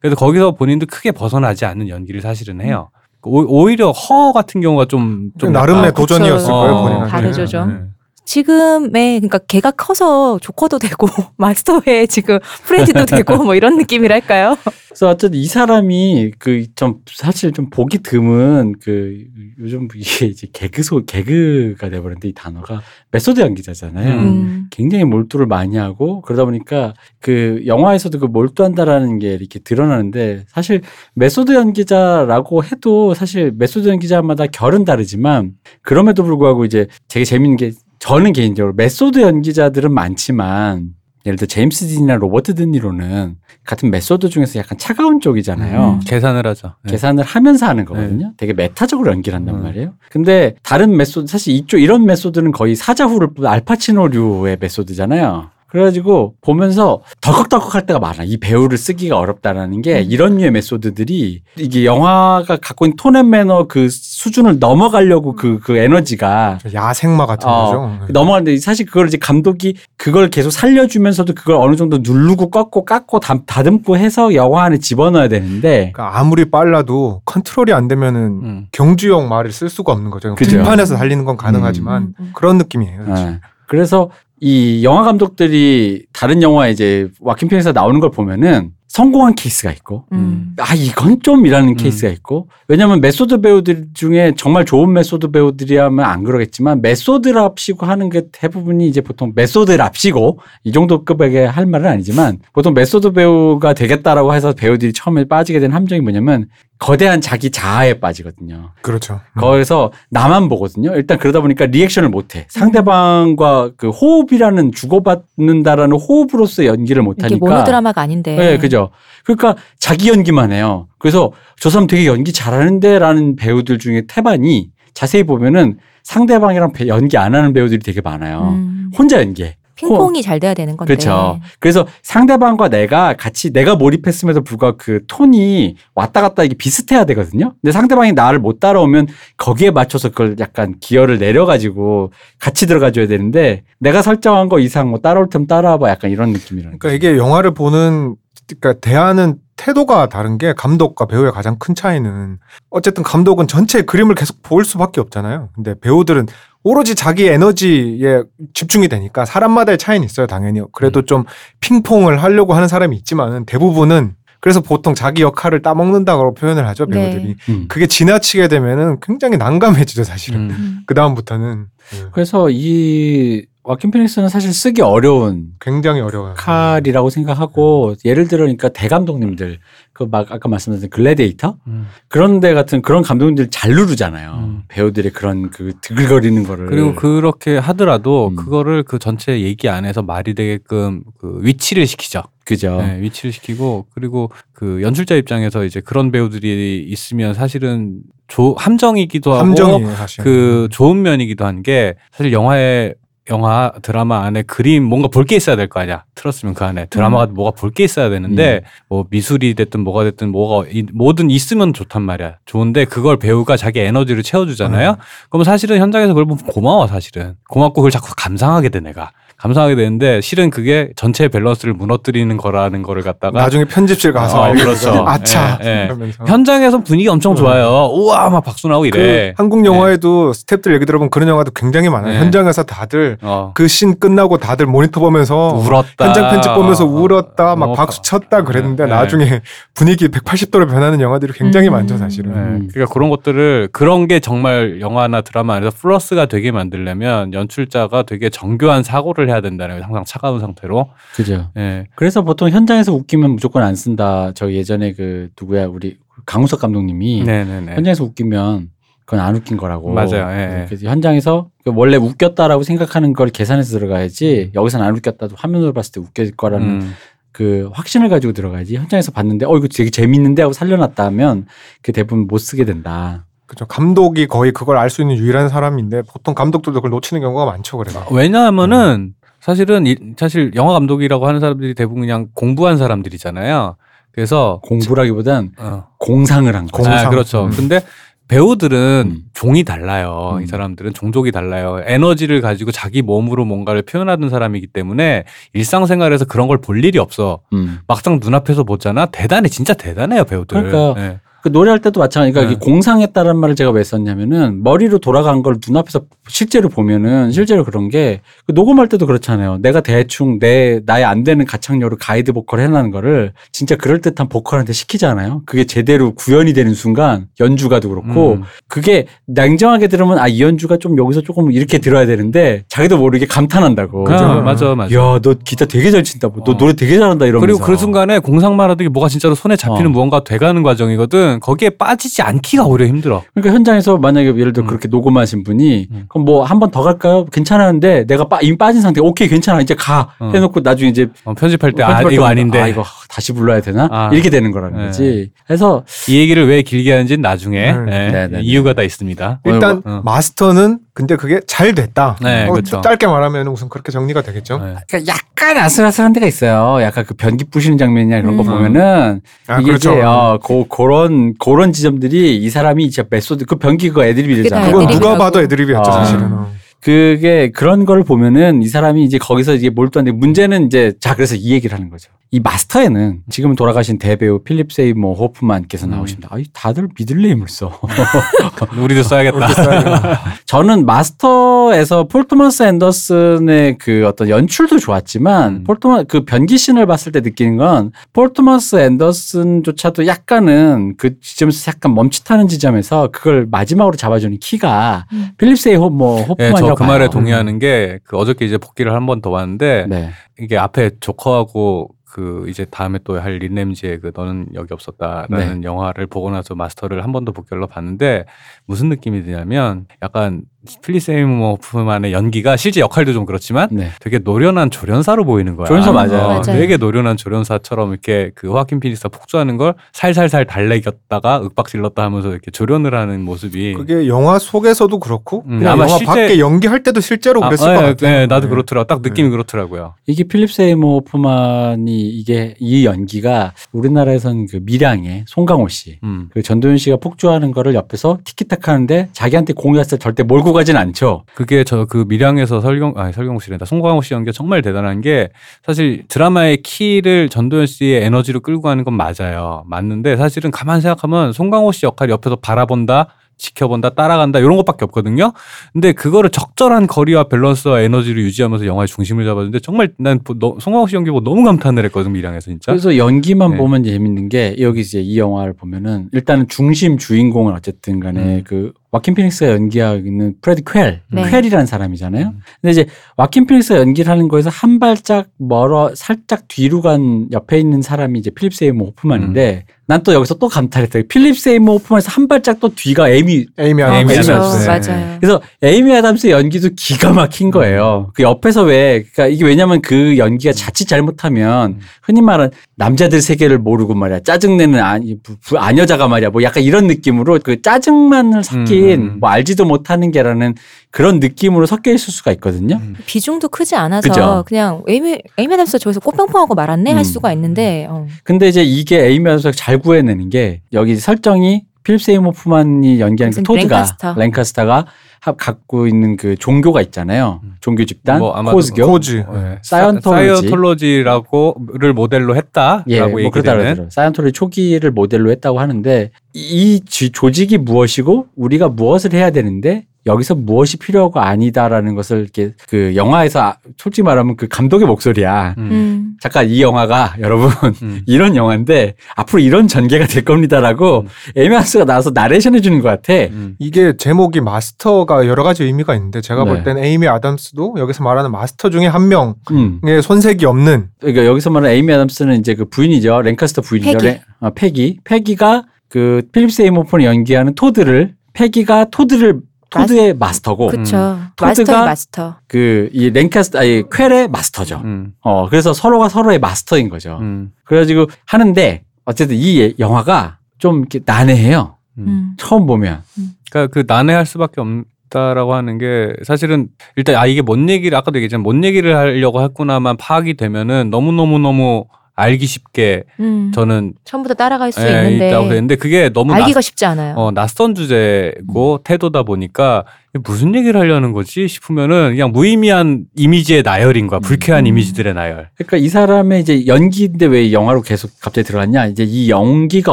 그래서 거기서 본인도 크게 벗어나지 않는 연기를 사실은 해요. 오, 오히려 허 같은 경우가 좀, 좀 나름의 약간- 도전이었을. 거예요. 어, 본인한테. 다르죠, 좀. 네. 지금의 그러니까 걔가 커서 조커도 되고 (laughs) 마스터의 지금 프레디도 되고 뭐 이런 느낌이랄까요? 그래서 어쨌든 이 사람이 그 좀 사실 좀 보기 드문 그 요즘 이게 이제 개그 소 개그가 돼버렸는데 이 단어가 메소드 연기자잖아요. 음. 굉장히 몰두를 많이 하고 그러다 보니까 그 영화에서도 그 몰두한다라는 게 이렇게 드러나는데 사실 메소드 연기자라고 해도 사실 메소드 연기자마다 결은 다르지만 그럼에도 불구하고 이제 되게 재밌는 게 저는 개인적으로 메소드 연기자들은 많지만 예를 들어 제임스 딘이나 로버트 드니로는 같은 메소드 중에서 약간 차가운 쪽이잖아요. 음. 계산을 하죠. 네. 계산을 하면서 하는 거거든요. 되게 메타적으로 연기를 한단 음. 말이에요. 근데 다른 메소드 사실 이쪽 이런 메소드는 거의 사자후를 뿜는 알파치노류의 메소드잖아요. 그래가지고 보면서 덜컥덜컥 할 때가 많아. 이 배우를 쓰기가 어렵다라는 게 음. 이런 류의 메소드들이 이게 영화가 갖고 있는 tone and manner 그 수준을 넘어가려고 그, 그 에너지가 야생마 같은 어, 거죠. 넘어가는데 사실 그걸 이제 감독이 그걸 계속 살려주면서도 그걸 어느 정도 누르고 꺾고 깎고 다, 다듬고 해서 영화 안에 집어넣어야 되는데 그러니까 아무리 빨라도 컨트롤이 안 되면은 음. 경주용 말을 쓸 수가 없는 거죠. 그죠. 들판에서 달리는 건 가능하지만 음, 음. 그런 느낌이에요. 예. 그래서 이 영화 감독들이 다른 영화에 이제 와킨 피닉스가 나오는 걸 보면은 성공한 케이스가 있고 음. 아 이건 좀이라는 음. 케이스가 있고 왜냐하면 메소드 배우들 중에 정말 좋은 메소드 배우들이라면 안 그러겠지만 메소드랍시고 하는 게 대부분이 이제 보통 메소드랍시고 이 정도 급의 할 말은 아니지만 보통 메소드 배우가 되겠다라고 해서 배우들이 처음에 빠지게 된 함정이 뭐냐면 거대한 자기 자아에 빠지거든요. 그렇죠. 음. 거기서 나만 보거든요. 일단 그러다 보니까 리액션을 못해. 상대방과 그 호흡이라는 주고받는다라는 호흡으로서 연기를 이게 못하니까. 모노드라마가 아닌데. 네, 그죠. 그러니까 자기 연기만 해요. 그래서 저 사람 되게 연기 잘하는데라는 배우들 중에 태반이 자세히 보면은 상대방이랑 배- 연기 안 하는 배우들이 되게 많아요. 음. 혼자 연기해. 핑퐁이 잘 돼야 되는 건데. 그렇죠. 그래서 상대방과 내가 같이 내가 몰입했음에도 불구하고 그 톤이 왔다 갔다 이게 비슷해야 되거든요. 근데 상대방이 나를 못 따라오면 거기에 맞춰서 그걸 약간 기어를 내려가지고 같이 들어가줘야 되는데 내가 설정한 거 이상 뭐 따라올 템 따라와봐 약간 이런 느낌이라는 그러니까 이게 영화를 보는 그러니까 대하는 태도가 다른 게 감독과 배우의 가장 큰 차이는 어쨌든 감독은 전체 그림을 계속 볼 수밖에 없잖아요. 근데 배우들은 오로지 자기 에너지에 집중이 되니까 사람마다의 차이는 있어요, 당연히. 그래도 좀 핑퐁을 하려고 하는 사람이 있지만은 대부분은 그래서 보통 자기 역할을 따먹는다고 표현을 하죠, 네. 배우들이. 음. 그게 지나치게 되면은 굉장히 난감해지죠, 사실은. 음. 음. 그 다음부터는 네. 그래서 이 와킨 피닉스는 사실 쓰기 어려운 굉장히 어려워요. 칼이라고 생각하고 예를 들어 그러니까 대감독님들 그 막 아까 말씀드린 글래디에이터 음. 그런 데 같은 그런 감독님들 잘 누르잖아요. 음. 배우들의 그런 그 드글거리는 거를 그리고 그렇게 하더라도 음. 그거를 그 전체 얘기 안에서 말이 되게끔 그 위치를 시키죠. 그죠. 네, 위치를 시키고 그리고 그 연출자 입장에서 이제 그런 배우들이 있으면 사실은 조, 함정이기도 하고 함정이에요, 사실. 그 좋은 면이기도 한 게 사실 영화에 영화 드라마 안에 그림 뭔가 볼 게 있어야 될 거 아니야. 틀었으면 그 안에. 드라마가 뭐가 볼 게 있어야 되는데 뭐 미술이 됐든 뭐가 됐든 뭐가 이- 뭐든 있으면 좋단 말이야. 좋은데 그걸 배우가 자기 에너지를 채워주잖아요. 음. 그럼 사실은 현장에서 그걸 보면 고마워 사실은. 고맙고 그걸 자꾸 감상하게 돼 내가 감상하게 되는데 실은 그게 전체 밸런스를 무너뜨리는 거라는 거를 갖다가 나중에 편집실 가서 어, 그렇죠. 아차 예, 예. 현장에서 분위기 엄청 좋아요 우와 막 박수 나오고 그 이래 한국 영화에도 스탭들 얘기 들어보면 그런 영화도 굉장히 많아요. 네. 현장에서 다들 어. 그씬 끝나고 다들 모니터 보면서 울었다 현장 편집 보면서 울었다, 막 어, 박수 쳤다 그랬는데 네. 나중에 분위기 180도로 변하는 영화들이 굉장히 음. 많죠, 사실은. 네, 음. 그러니까 그런 것들을 그런 게 정말 영화나 드라마 안에서 플러스가 되게 만들려면 연출자가 되게 정교한 사고를 해야 된다는 거예요. 항상 차가운 상태로. 그죠. 예. 그래서 보통 현장에서 웃기면 무조건 안 쓴다. 저 예전에 그 누구야 우리 강우석 감독님이 네네네. 현장에서 웃기면 그건 안 웃긴 거라고. 맞아요. 예, 예. 그래서 현장에서 그 원래 웃겼다라고 생각하는 걸 계산해서 들어가야지 여기서는 안 웃겼다도 화면으로 봤을 때 웃길 거라는 음. 그 확신을 가지고 들어가야지 현장에서 봤는데 어 이거 되게 재밌는데 하고 살려놨다 하면 그 대부분 못 쓰게 된다. 그죠. 감독이 거의 그걸 알 수 있는 유일한 사람인데 보통 감독들도 그걸 놓치는 경우가 많죠, 그래서. 왜냐하면은 사실은 이, 사실 영화 감독이라고 하는 사람들이 대부분 그냥 공부한 사람들이잖아요. 그래서 공부라기보단 어. 공상을 한 거죠. 공상. 아, 그렇죠. 음. 근데 배우들은 음. 종이 달라요. 음. 이 사람들은 종족이 달라요. 에너지를 가지고 자기 몸으로 뭔가를 표현하는 사람이기 때문에 일상생활에서 그런 걸 볼 일이 없어. 음. 막상 눈앞에서 보잖아. 대단해. 진짜 대단해요, 배우들. 그러니까 예. 그 노래할 때도 마찬가지니까 네. 이게 공상했다는 말을 제가 왜 썼냐면은 머리로 돌아간 걸 눈앞에서 실제로 보면은 실제로 그런 게 그 녹음할 때도 그렇잖아요. 내가 대충 내 나의 안 되는 가창력으로 가이드 보컬 해놔는 거를 진짜 그럴 듯한 보컬한테 시키잖아요. 그게 제대로 구현이 되는 순간 연주가도 그렇고 음. 그게 냉정하게 들으면 아 이 연주가 좀 여기서 조금 이렇게 들어야 되는데 자기도 모르게 감탄한다고. 아, 그죠? 맞아, 맞아. 야, 너 기타 되게 잘 친다. 뭐. 너 어. 노래 되게 잘한다 이러면서. 그리고 그 순간에 공상만 하던 게 뭐가 진짜로 손에 잡히는 어. 무언가 돼가는 과정이거든. 거기에 빠지지 않기가 오히려 힘들어. 그러니까 현장에서 만약에 예를 들어 음. 그렇게 녹음하신 분이 음. 그럼 뭐 한 번 더 갈까요? 괜찮았는데 내가 빠, 이미 빠진 상태 오케이 괜찮아 이제 가 어. 해놓고 나중에 이제 어, 편집할 때 아, 편집할 이거 아닌데. 아 이거 다시 불러야 되나 아. 이렇게 되는 거라는 네. 거지. 그래서 이 얘기를 왜 길게 하는지는 나중에 음. 예, 네, 네, 네. 이유가 다 있습니다. 일단 어. 마스터는 근데 그게 잘 됐다. 네, 어, 그렇죠. 짧게 말하면 우선 그렇게 정리가 되겠죠. 네. 그러니까 약간 아슬아슬한 데가 있어요. 약간 그 변기 부시는 장면이나 그런 거 음. 보면은 아, 이게 그렇죠. 이제 어, 고, 그런 그런 지점들이 이 사람이 진짜 메소드 그 변기 그거 그게 다 애드립이잖아. 그건. 누가 봐도 애드립이었죠, 아. 사실은. 어. 그게 그런 걸 보면은 이 사람이 이제 거기서 이게 몰두하는데 문제는 이제 자 그래서 이 얘기를 하는 거죠. 이 마스터에는 지금 돌아가신 대배우 필립 세이모 호프만께서 음. 나오십니다. 아이 다들 middle name을 써. (laughs) 우리도 써야겠다. (laughs) 저는 마스터에서 폴 토마스 앤더슨의 그 어떤 연출도 좋았지만 음. 폴 토마 그 변기 씬을 봤을 때 느끼는 건 폴 토마스 앤더슨조차도 약간은 그 지점에서 약간 멈칫하는 지점에서 그걸 마지막으로 잡아주는 키가 음. 필립 세이 호뭐 예, 호프만 저그 말에. 동의하는 게 그 어저께 이제 복기를 한 번 더 봤는데 네. 이게 앞에 조커하고 그 이제 다음에 또 할 린 램지의 그 너는 여기 없었다라는 영화를 보고 나서 마스터를 한 번 더 복기로 봤는데 무슨 느낌이 드냐면 약간 필립 세이모 호프만의 연기가 실제 역할도 좀 그렇지만 네. 되게 노련한 조련사로 보이는 거야. 조련사 맞아요. 어, 맞아요. 되게 노련한 조련사처럼 이렇게 그 호아킨 피닉스가 폭주하는 걸 살살살 달랬다가 윽박질렀다 하면서 이렇게 조련을 하는 모습이 그게 영화 속에서도 그렇고 음, 그냥 아마 영화 실제- 밖에 연기할 때도 실제로 그랬을 아, 것 예, 같아요. 예, 나도 네. 그렇더라고. 딱 느낌이 그렇더라고요. 이게 필립 세이모 호프만이 이게 이 연기가 우리나라에서는 그 밀양의 송강호 씨. 음. 그 전도연 씨가 폭주하는 거를 옆에서 티키타카 하는데 자기한테 공이 왔을 때 절대 몰고 가진 않죠. 그게 저 그 밀양에서 설경 아니 설경호 씨랜다 송광호 씨 연기가 정말 대단한 게 사실 드라마의 키를 전도연 씨의 에너지로 끌고 가는 건 맞아요. 맞는데 사실은 가만 생각하면 송광호 씨 역할이 옆에서 바라본다. 지켜본다, 따라간다 이런 것밖에 없거든요. 근데 그거를 적절한 거리와 밸런스와 에너지를 유지하면서 영화의 중심을 잡아주는데 정말 난 송강호 씨 연기 보고 너무 감탄을 했거든 밀양에서 진짜. 그래서 연기만 네. 보면 재밌는 게 여기 이제 이 영화를 보면은 일단은 중심 주인공은 어쨌든 간에 음. 그 와킨 피닉스가 연기하고 있는 프레디 퀘 네. 퀘이라는 사람이잖아요. 음. 근데 이제 와킨 피닉스가 연기를 하는 거에서 한 발짝 멀어 살짝 뒤로 간 옆에 있는 사람이 이제 필립 세이모 호프만인데 음. 난 또 여기서 또 감탄했어요. 필립 세이모 호프만에서 한 발짝 또 뒤가 에이미 에이미 아, 에이미 아담스. 그렇죠. 맞아요. 그래서 에이미 아담스의 연기도 기가 막힌 거예요. 그 옆에서 왜, 그러니까 이게 왜냐면 그 연기가 자칫 잘못하면 음. 흔히 말하는 남자들 세계를 모르고 말이야. 짜증내는 아니, 부- 부- 아녀자가 말이야. 뭐 약간 이런 느낌으로 그 짜증만을 섞인 음, 음. 뭐 알지도 못하는 게라는 그런 느낌으로 섞여 있을 수가 있거든요. 음. 비중도 크지 않아서 그죠. 그냥 에이미 에이미 아담스 저기서 꽃병풍하고 말았네 음. 할 수가 있는데 어. 근데 이제 이게 에이미 아담스가 잘 구해내는 게 여기 설정이 필립 세이모 호프만이 연기하는 그 토드가 랭카스터. 랭카스터가 하- 갖고 있는 그 종교가 있잖아요. 음. 종교 집단 뭐 코즈교. 코즈. 예. 사이언톨로지. 사이언톨로지 라고를 모델로 했다라고 예, 뭐 그러더라고요. 사이언톨로지 초기를 모델로 했다고 하는데 이 지- 조직이 무엇이고 우리가 무엇을 해야 되는데 여기서 무엇이 필요하고 아니다라는 것을 이렇게 그 영화에서 아- 솔직히 말하면 그 감독의 목소리야. 음. 음. 잠깐 이 영화가 (laughs) 여러분 음. 이런 영화인데 앞으로 이런 전개가 될 겁니다라고 음. 에이미 아담스가 나와서 나레이션 해주는 것 같아. 음. 이게 제목이 마스터가 여러 가지 의미가 있는데 제가 네. 볼땐 에이미 아담스도 여기서 말하는 마스터 중에 한 명의 음. 손색이 없는 그러니까 여기서 말하는 에이미 아담스는 이제 그 부인이죠. 랭카스터 부인이죠. 페기. 레- 어, 페기. 페기가 그 필립 세이모 호프만이 연기하는 토드를 페기가 토드를 토드의 마스터고 그쵸. 토드가- 마스터의 마스터. 그이 랭카스터 아니 퀘의 마스터죠. 음. 어 그래서 서로가 서로의 마스터인 거죠. 음. 그래가지고 하는데 어쨌든 이 예- 영화가 좀 이렇게 난해해요. 음. 음. 처음 보면. 그러니까 그 난해할 수밖에 없 다라고 하는 게 사실은 일단 아 이게 뭔 얘기를 아까도 얘기했지만 뭔 얘기를 하려고 했구나만 파악이 되면은 너무 너무 너무 알기 쉽게 음. 저는 처음부터 따라갈 수 예, 있는데 있다고 했는데 그게 너무 알기가 낯, 쉽지 않아요. 어, 낯선 주제고 태도다 보니까 무슨 얘기를 하려는 거지 싶으면은 그냥 무의미한 이미지의 나열인 거야 불쾌한 음. 이미지들의 나열. 그러니까 이 사람의 이제 연기인데 왜 영화로 계속 갑자기 들어갔냐? 이제 이 연기가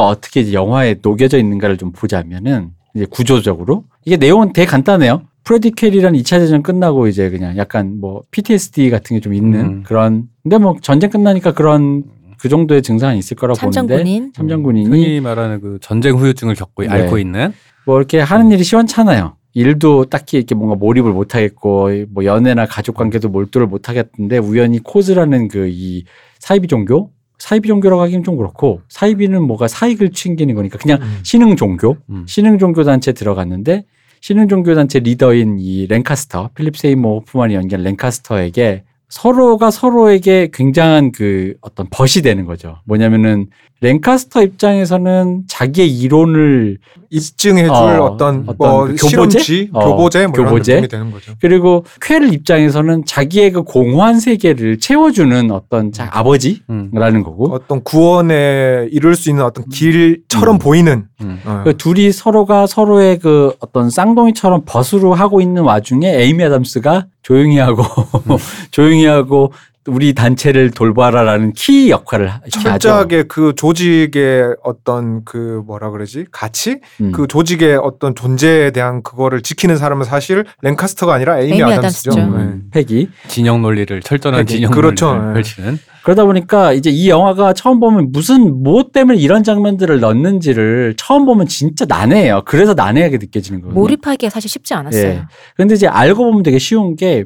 어떻게 이제 영화에 녹여져 있는가를 좀 보자면은 이제 구조적으로 이게 내용은 되게 간단해요. 프레디 퀠이라는 2차 대전 끝나고 이제 그냥 약간 뭐 PTSD 같은 게 좀 있는 음. 그런 근데 뭐 전쟁 끝나니까 그런 그 정도의 증상이 있을 거라고 보는데 참전군인. 참전군인이 흔히 말하는 그 전쟁 후유증을 겪고 네. 앓고 있는 뭐 이렇게 하는 일이 시원찮아요. 일도 딱히 이렇게 뭔가 몰입을 못 하겠고 뭐 연애나 가족 관계도 몰두를 못 하겠는데 우연히 코즈라는 그 이 사이비 종교 사이비 종교라고 하기는 좀 그렇고 사이비는 뭐가 사익을 챙기는 거니까 그냥 음. 신흥 종교 음. 신흥 종교 단체에 들어갔는데 신흥 종교 단체 리더인 이 랭카스터 필립 세이모 호프만이 연기한 랭카스터에게 서로가 서로에게 굉장한 그 어떤 벗이 되는 거죠. 뭐냐면은 랭카스터 입장에서는 자기의 이론을 입증해줄 어, 어, 떤 어떤 뭐그 교보제? 실험지, 어, 교보제, 뭐 교보제? 되는 거죠. 그리고 퀘를 입장에서는 자기의 그 공허한 세계를 채워주는 어떤 자, 아버지라는 음. 거고 어떤 구원에 이룰 수 있는 어떤 길처럼 음. 보이는 음. 어. 그 둘이 서로가 서로의 그 어떤 쌍둥이처럼 벗으로 하고 있는 와중에 에이미 아담스가 조용히 하고 (laughs) 조용히 하고 우리 단체를 돌봐라라는 키 역할을 하- 이렇게 하죠. 철저하게 그 조직의 어떤 그 뭐라 그러지 가치 음. 그 조직의 어떤 존재에 대한 그거를 지키는 사람은 사실 랭카스터가 아니라 에이미, 에이미 아담스죠. 아담스죠. 네. 음. 진영 논리를 철저한 진영 그렇죠. 논리를 예. 펼치는 그러다 보니까 이제 이 영화가 처음 보면 무슨 무엇 때문에 이런 장면들을 넣는지를 처음 보면 진짜 난해해요. 그래서 난해하게 느껴지는 거예요. 몰입하기가 사실 쉽지 않았어요. 예. 근데 이제 알고 보면 되게 쉬운 게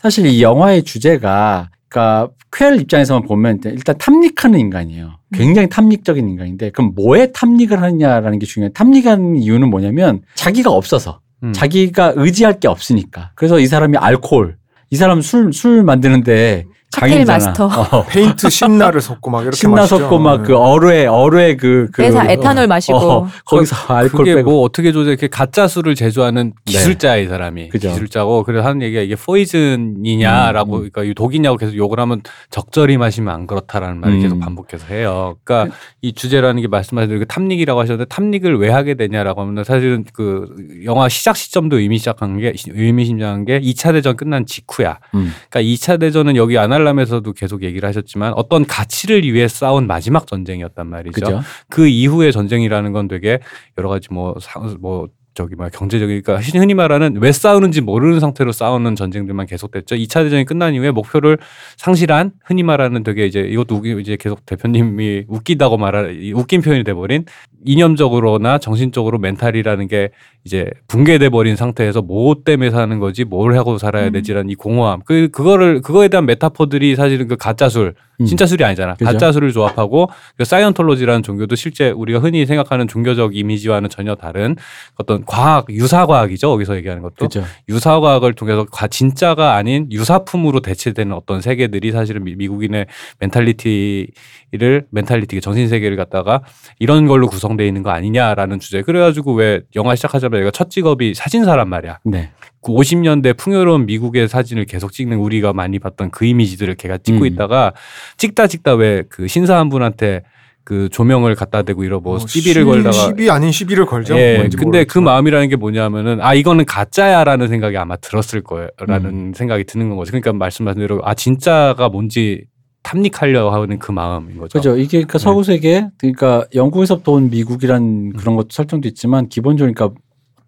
사실 이 영화의 주제가 그러니까 퀘를 입장에서만 보면 일단 탐닉하는 인간이에요. 굉장히 탐닉적인 인간인데 그럼 뭐에 탐닉을 하느냐라는 게 중요해요. 탐닉하는 이유는 뭐냐면 자기가 없어서 음. 자기가 의지할 게 없으니까. 그래서 이 사람이 알코올, 이 사람 술, 술 만드는데 칵테일. 마스터. 어. (laughs) 페인트 신나를 섞고 막 이렇게 신나 마시죠. 섞고 막 네. 그 어뢰 어뢰 그, 그 그래서 어, 에탄올 마시고 어, 거기서 알코올 그게 빼고 뭐 어떻게 조절 이렇게 가짜 술을 제조하는 기술자야 이 사람이 네. 그죠. 기술자고 그래서 하는 얘기가 이게 포이즌이냐라고 음, 음. 그러니까 이 독이냐고 계속 욕을 하면 적절히 마시면 안 그렇다라는 말을 음. 계속 반복해서 해요. 그러니까 이 주제라는 게 말씀하신 대로 그 탐닉이라고 하셨는데 탐닉을 왜 하게 되냐라고 하면 사실은 그 영화 시작 시점도 의미 시작한 게 의미심장한 게 2차 대전 끝난 직후야. 음. 그러니까 2차 대전은 여기 아날 람에서도 계속 얘기를 하셨지만 어떤 가치를 위해 싸운 마지막 전쟁이었단 말이죠. 그죠? 그 이후의 전쟁이라는 건 되게 여러 가지 뭐, 사, 뭐, 저기 뭐 경제적인 그러니까 흔히 말하는 왜 싸우는지 모르는 상태로 싸우는 전쟁들만 계속됐죠. 2차 대전이 끝난 이후에 목표를 상실한 흔히 말하는 되게 이제 이것도 웃기, 이제 계속 대표님이 웃기다고 말할 이 웃긴 표현이 돼 버린 이념적으로나 정신적으로 mental이라는 게 이제 붕괴돼 버린 상태에서 뭐 때문에 사는 거지 뭘 하고 살아야 음. 되지라는 이 공허함. 그 그거를 그거에 대한 메타포들이 사실은 그 가짜 술 음. 진짜 술이 아니잖아. 그죠. 가짜 술을 조합하고 그 사이언톨로지라는 종교도 실제 우리가 흔히 생각하는 종교적 이미지와는 전혀 다른 어떤 과학 유사 과학이죠. 거기서 얘기하는 것도 그죠? 유사 과학을 통해서 과- 진짜가 아닌 유사품으로 대체되는 어떤 세계들이 사실은 미- 미국인의 mentality를 mentality 정신 세계를 갖다가 이런 걸로 구성되어 있는 거 아니냐라는 주제. 그래가지고 왜 영화 시작하자마자 얘가 첫 직업이 사진사란 말이야. 네. 그 50년대 풍요로운 미국의 사진을 계속 찍는 우리가 많이 봤던 그 이미지들을 걔가 찍고 음. 있다가 찍다 찍다 왜 그 신사 한 분한테 그 조명을 갖다 대고 이러 뭐 시비를 걸다가 시비 아닌 시비를 걸죠. 예, 근데 그 모르겠지만. 마음이라는 게 뭐냐면은 아 이거는 가짜야라는 생각이 아마 들었을 거예요라는 음. 생각이 드는 거죠. 그러니까 말씀하신 대로 아 진짜가 뭔지 탐닉하려 하는 그 마음인 거죠. 그죠. 이게 그러니까 네. 서구 세계, 그러니까 영국에서부터 온 미국이란 그런 것도 설정도 있지만 기본적으로 그러니까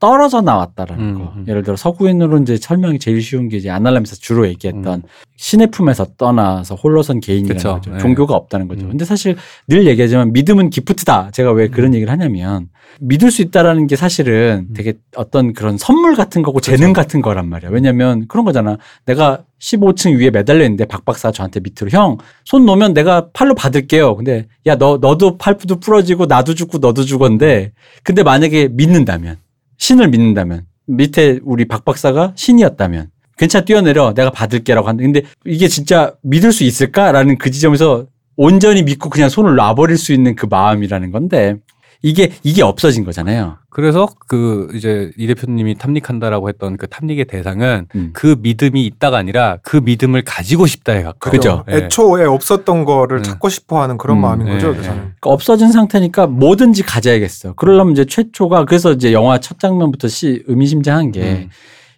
떨어져 나왔다라는 음, 거. 음. 예를 들어 서구인으로 이제 설명이 제일 쉬운 게 이제 아날람에서 주로 얘기했던 음. 신의 품에서 떠나서 홀로선 개인이라는 그쵸. 거죠. 네. 종교가 없다는 거죠. 음. 근데 사실 늘 얘기하지만 믿음은 기프트다. 제가 왜 그런 얘기를 하냐면 믿을 수 있다라는 게 사실은 음. 되게 어떤 그런 선물 같은 거고 재능 같은 거란 말이야. 왜냐면 그런 거잖아. 내가 15층 위에 매달려 있는데 박 박사 저한테 밑으로 형 손 놓으면 내가 팔로 받을게요. 근데 야 너 너도 팔도 부러지고 나도 죽고 너도 죽었는데 근데 만약에 믿는다면 신을 믿는다면 밑에 우리 박 박사가 신이었다면 괜찮아 뛰어내려. 내가 받을게라고 하는데 근데 이게 진짜 믿을 수 있을까라는 그 지점에서 온전히 믿고 그냥 손을 놔버릴 수 있는 그 마음이라는 건데 이게 이게 없어진 거잖아요. 그래서 그 이제 이 대표님이 탐닉한다라고 했던 그 탐닉의 대상은 음. 그 믿음이 있다가 아니라 그 믿음을 가지고 싶다에 가까워. 그죠. 예. 애초에 없었던 거를 음. 찾고 싶어하는 그런 음, 마음인 거죠. 예, 그래서는. 예. 그러니까 없어진 상태니까 뭐든지 가져야겠어. 그러려면 이제 최초가 그래서 이제 영화 첫 장면부터 시 의미심장한 게 음.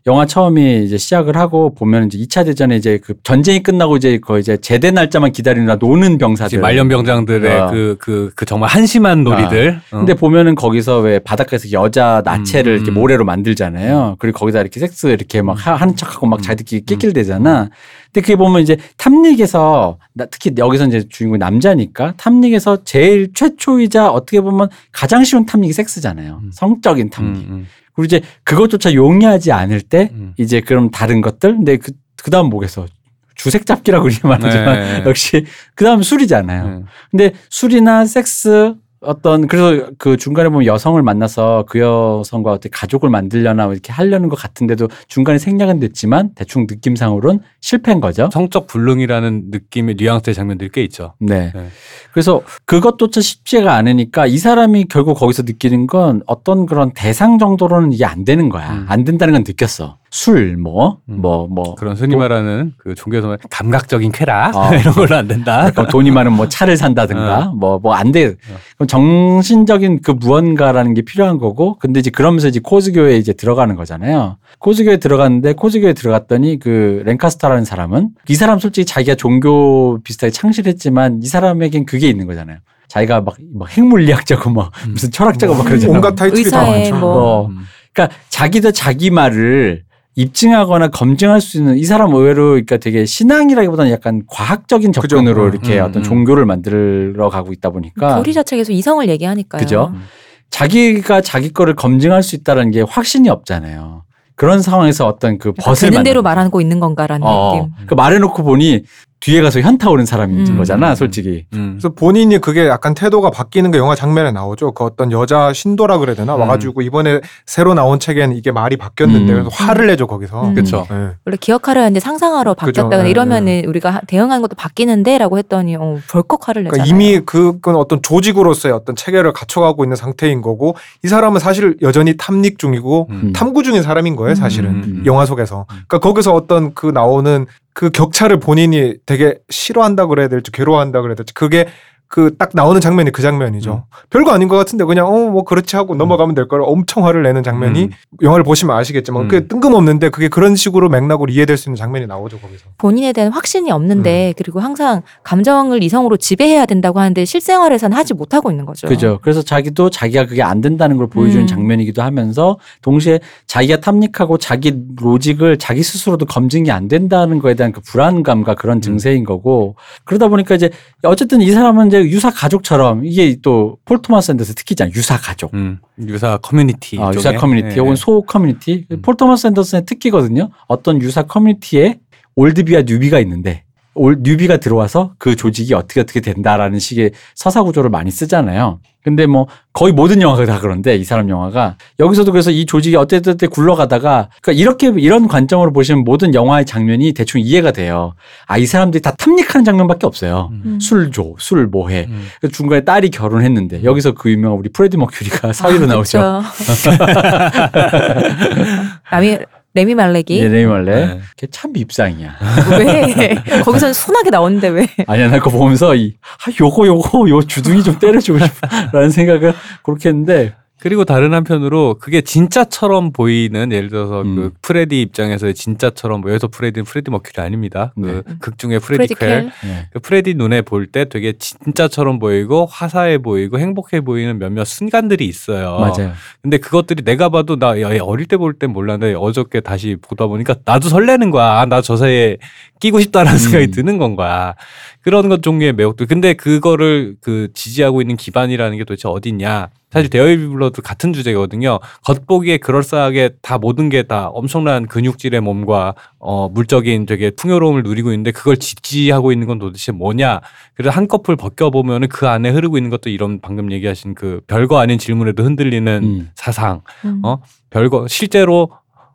영화 처음이 이제 시작을 하고 보면 이제 2차 대전에 이제 그 전쟁이 끝나고 이제 거의 이제 제대 날짜만 기다리느라 노는 병사들. 이제 말년 병장들의 어. 그, 그, 그 정말 한심한 놀이들. 어. 근데 보면은 거기서 왜 바닷가에서 여자 나체를 음, 이렇게 음. 모래로 만들잖아요. 그리고 거기다 이렇게 섹스 이렇게 막 하- 하는 척하고 막 음. 자기들끼리 낄낄대잖아. 근데 그게 보면 이제 탐닉에서 나- 특히 여기서 이제 주인공이 남자니까 탐닉에서 제일 최초이자 어떻게 보면 가장 쉬운 탐닉이 섹스잖아요. 음. 성적인 음, 탐닉. 음, 그리고 이제 그것조차 용이하지 않을 때 음. 이제 그럼 다른 것들. 근데 그 그다음 뭐겠어? 주색 잡기라고 우리 말하지만 네. 역시 그다음 술이잖아요. 네. 근데 술이나 섹스 어떤 그래서 그 중간에 보면 여성을 만나서 그 여성과 어떻게 가족을 만들려나 이렇게 하려는 것 같은데도 중간에 생략은 됐지만 대충 느낌상으로는 실패인 거죠. 성적 불능이라는 느낌의 뉘앙스의 장면들이 꽤 있죠. 네. 네. 그래서 그것조차 쉽지가 않으니까 이 사람이 결국 거기서 느끼는 건 어떤 그런 대상 정도로는 이게 안 되는 거야. 음. 안 된다는 건 느꼈어. 술, 뭐, 음. 뭐, 뭐. 그런 흔히 말하는 그 종교에서 감각적인 쾌락 어. (laughs) 이런 걸로 안 된다. 그럼 돈이 많은 뭐 차를 산다든가 뭐뭐 안 돼. 그럼 정신적인 그 무언가라는 게 필요한 거고 근데 이제 그러면서 이제 코즈교에 이제 들어가는 거잖아요. 코즈교에 들어갔는데 코즈교에 들어갔더니 그 랭카스터라는 사람은 이 사람 솔직히 자기가 종교 비슷하게 창실했지만 이 사람에겐 그게 있는 거잖아요. 자기가 막, 막 핵물리학자고 막 음. 무슨 철학자고 막 그러잖아요. 온갖 타이틀이 다 많죠. 뭐- 어. 음. 그러니까 자기도 자기 말을 입증하거나 검증할 수 있는 이 사람 의외로 그러니까 되게 신앙이라기보다는 약간 과학적인 그죠. 접근으로 음, 이렇게 음, 어떤 음. 종교를 만들어 가고 있다 보니까 교리 자체가 계속 이성을 얘기하니까요. 그죠? 음. 자기가 자기 거를 검증할 수 있다는 게 확신이 없잖아요. 그런 상황에서 어떤 그 벗을 되는 대로 말하고 있는 건가라는 어, 느낌. 그 말해놓고 보니 뒤에 가서 현타 오는 사람인 음. 거잖아, 솔직히. 음. 그래서 본인이 그게 약간 태도가 바뀌는 게 영화 장면에 나오죠. 그 어떤 여자 신도라 그래야 되나 음. 와가지고 이번에 새로 나온 책엔 이게 말이 바뀌었는데 음. 그래서 화를 내죠 거기서. 음. 그쵸. 네. 원래 기억하려 했는데 상상하러. 바뀌었다거나 네, 이러면은 우리가 하- 대응하는 것도 바뀌는데라고 했더니 어, 벌컥 화를 그러니까 내잖아요. 이미 그건 어떤 조직으로서의 어떤 체계를 갖춰가고 있는 상태인 거고 이 사람은 사실 여전히 탐닉 중이고 음. 탐구 중인 사람인 거예요 사실은 음. 영화 속에서. 그러니까 거기서 어떤 그 나오는 그 격차를 본인이 되게 싫어한다 그래야 될지 괴로워한다 그래야 될지 그게 그 딱 나오는 장면이 그 장면이죠. 별거 아닌 것 같은데 그냥 어 뭐 그렇지 하고 넘어가면 될걸 엄청 화를 내는 장면이 음. 영화를 보시면 아시겠지만 음. 그게 뜬금없는데 그게 그런 식으로 맥락으로 이해될 수 있는 장면이 나오죠 거기서. 본인에 대한 확신이 없는데 음. 그리고 항상 감정을 이성으로 지배해야 된다고 하는데 실생활에서는 하지 못하고 있는 거죠. 그죠. 그래서 자기도 자기가 그게 안 된다는 걸 보여주는 음. 장면이기도 하면서 동시에 자기가 탐닉하고 자기 로직을 자기 스스로도 검증이 안 된다는 거에 대한 그 불안감과 그런 음. 증세인 거고 그러다 보니까 이제 어쨌든 이 사람은 이제 유사 가족처럼 이게 또 폴 토마스 앤더슨 특기잖아. 유사 가족. 음. 유사 커뮤니티. 아, 쪽에. 유사 커뮤니티 예. 혹은 소 커뮤니티. 음. 폴 토마스 앤더슨의 특기거든요. 어떤 유사 커뮤니티에 oldbie와 newbie가 있는데 올 newbie가 들어와서 그 조직이 어떻게 어떻게 된다라는 식의 서사 구조를 많이 쓰잖아요. 근데 뭐 거의 모든 영화가 다 그런데 이 사람 영화가 여기서도 그래서 이 조직이 어쨌든 굴러가다가 그러니까 이렇게 이런 관점으로 보시면 모든 영화의 장면이 대충 이해가 돼요. 아 이 사람들이 다 탐닉하는 장면밖에 없어요. 음. 술 줘, 술 뭐해. 음. 그 중간에 딸이 결혼했는데 여기서 그 유명한 우리 프레디 머큐리가 사위로 아, 나오죠. 그쵸. (laughs) (laughs) 레미 말렉이 예, 레미 말렉. 네. 걔 참 밉상이야. 왜 (laughs) 거기서는 순하게 나오는데 왜? 아니야, 나 그거 보면서 이, 아, 요거, 요거, 요 주둥이 좀 때려주고 싶어라는 생각을 그렇게 했는데, 그리고 다른 한편으로 그게 진짜처럼 보이는 예를 들어서 음. 그 프레디 입장에서의 진짜처럼 뭐 여기서 프레디는 프레디 머큐리 아닙니다. 네. 그 극 중에 프레디 프레디 켈. 켈. 예. 그 프레디 눈에 볼 때 되게 진짜처럼 보이고 화사해 보이고 행복해 보이는 몇몇 순간들이 있어요. 맞아요. 근데 그것들이 내가 봐도 나 야, 어릴 때볼 땐 몰랐는데 어저께 다시 보다 보니까 나도 설레는 거야. 아, 나 저 사이에 끼고 싶다라는 음. 생각이 드는 건 거야. 그런 것 종류의 매혹들. 근데 그거를 그 지지하고 있는 기반이라는 게 도대체 어딨냐. 사실 There Will Be Blood 같은 주제거든요. 겉보기에 그럴싸하게 다 모든 게 다 엄청난 근육질의 몸과 어 물적인 되게 풍요로움을 누리고 있는데 그걸 지지하고 있는 건 도대체 뭐냐. 그래서 한꺼풀 벗겨보면은 그 안에 흐르고 있는 것도 이런 방금 얘기하신 그 별거 아닌 질문에도 흔들리는 음. 사상. 음. 어? 별거 실제로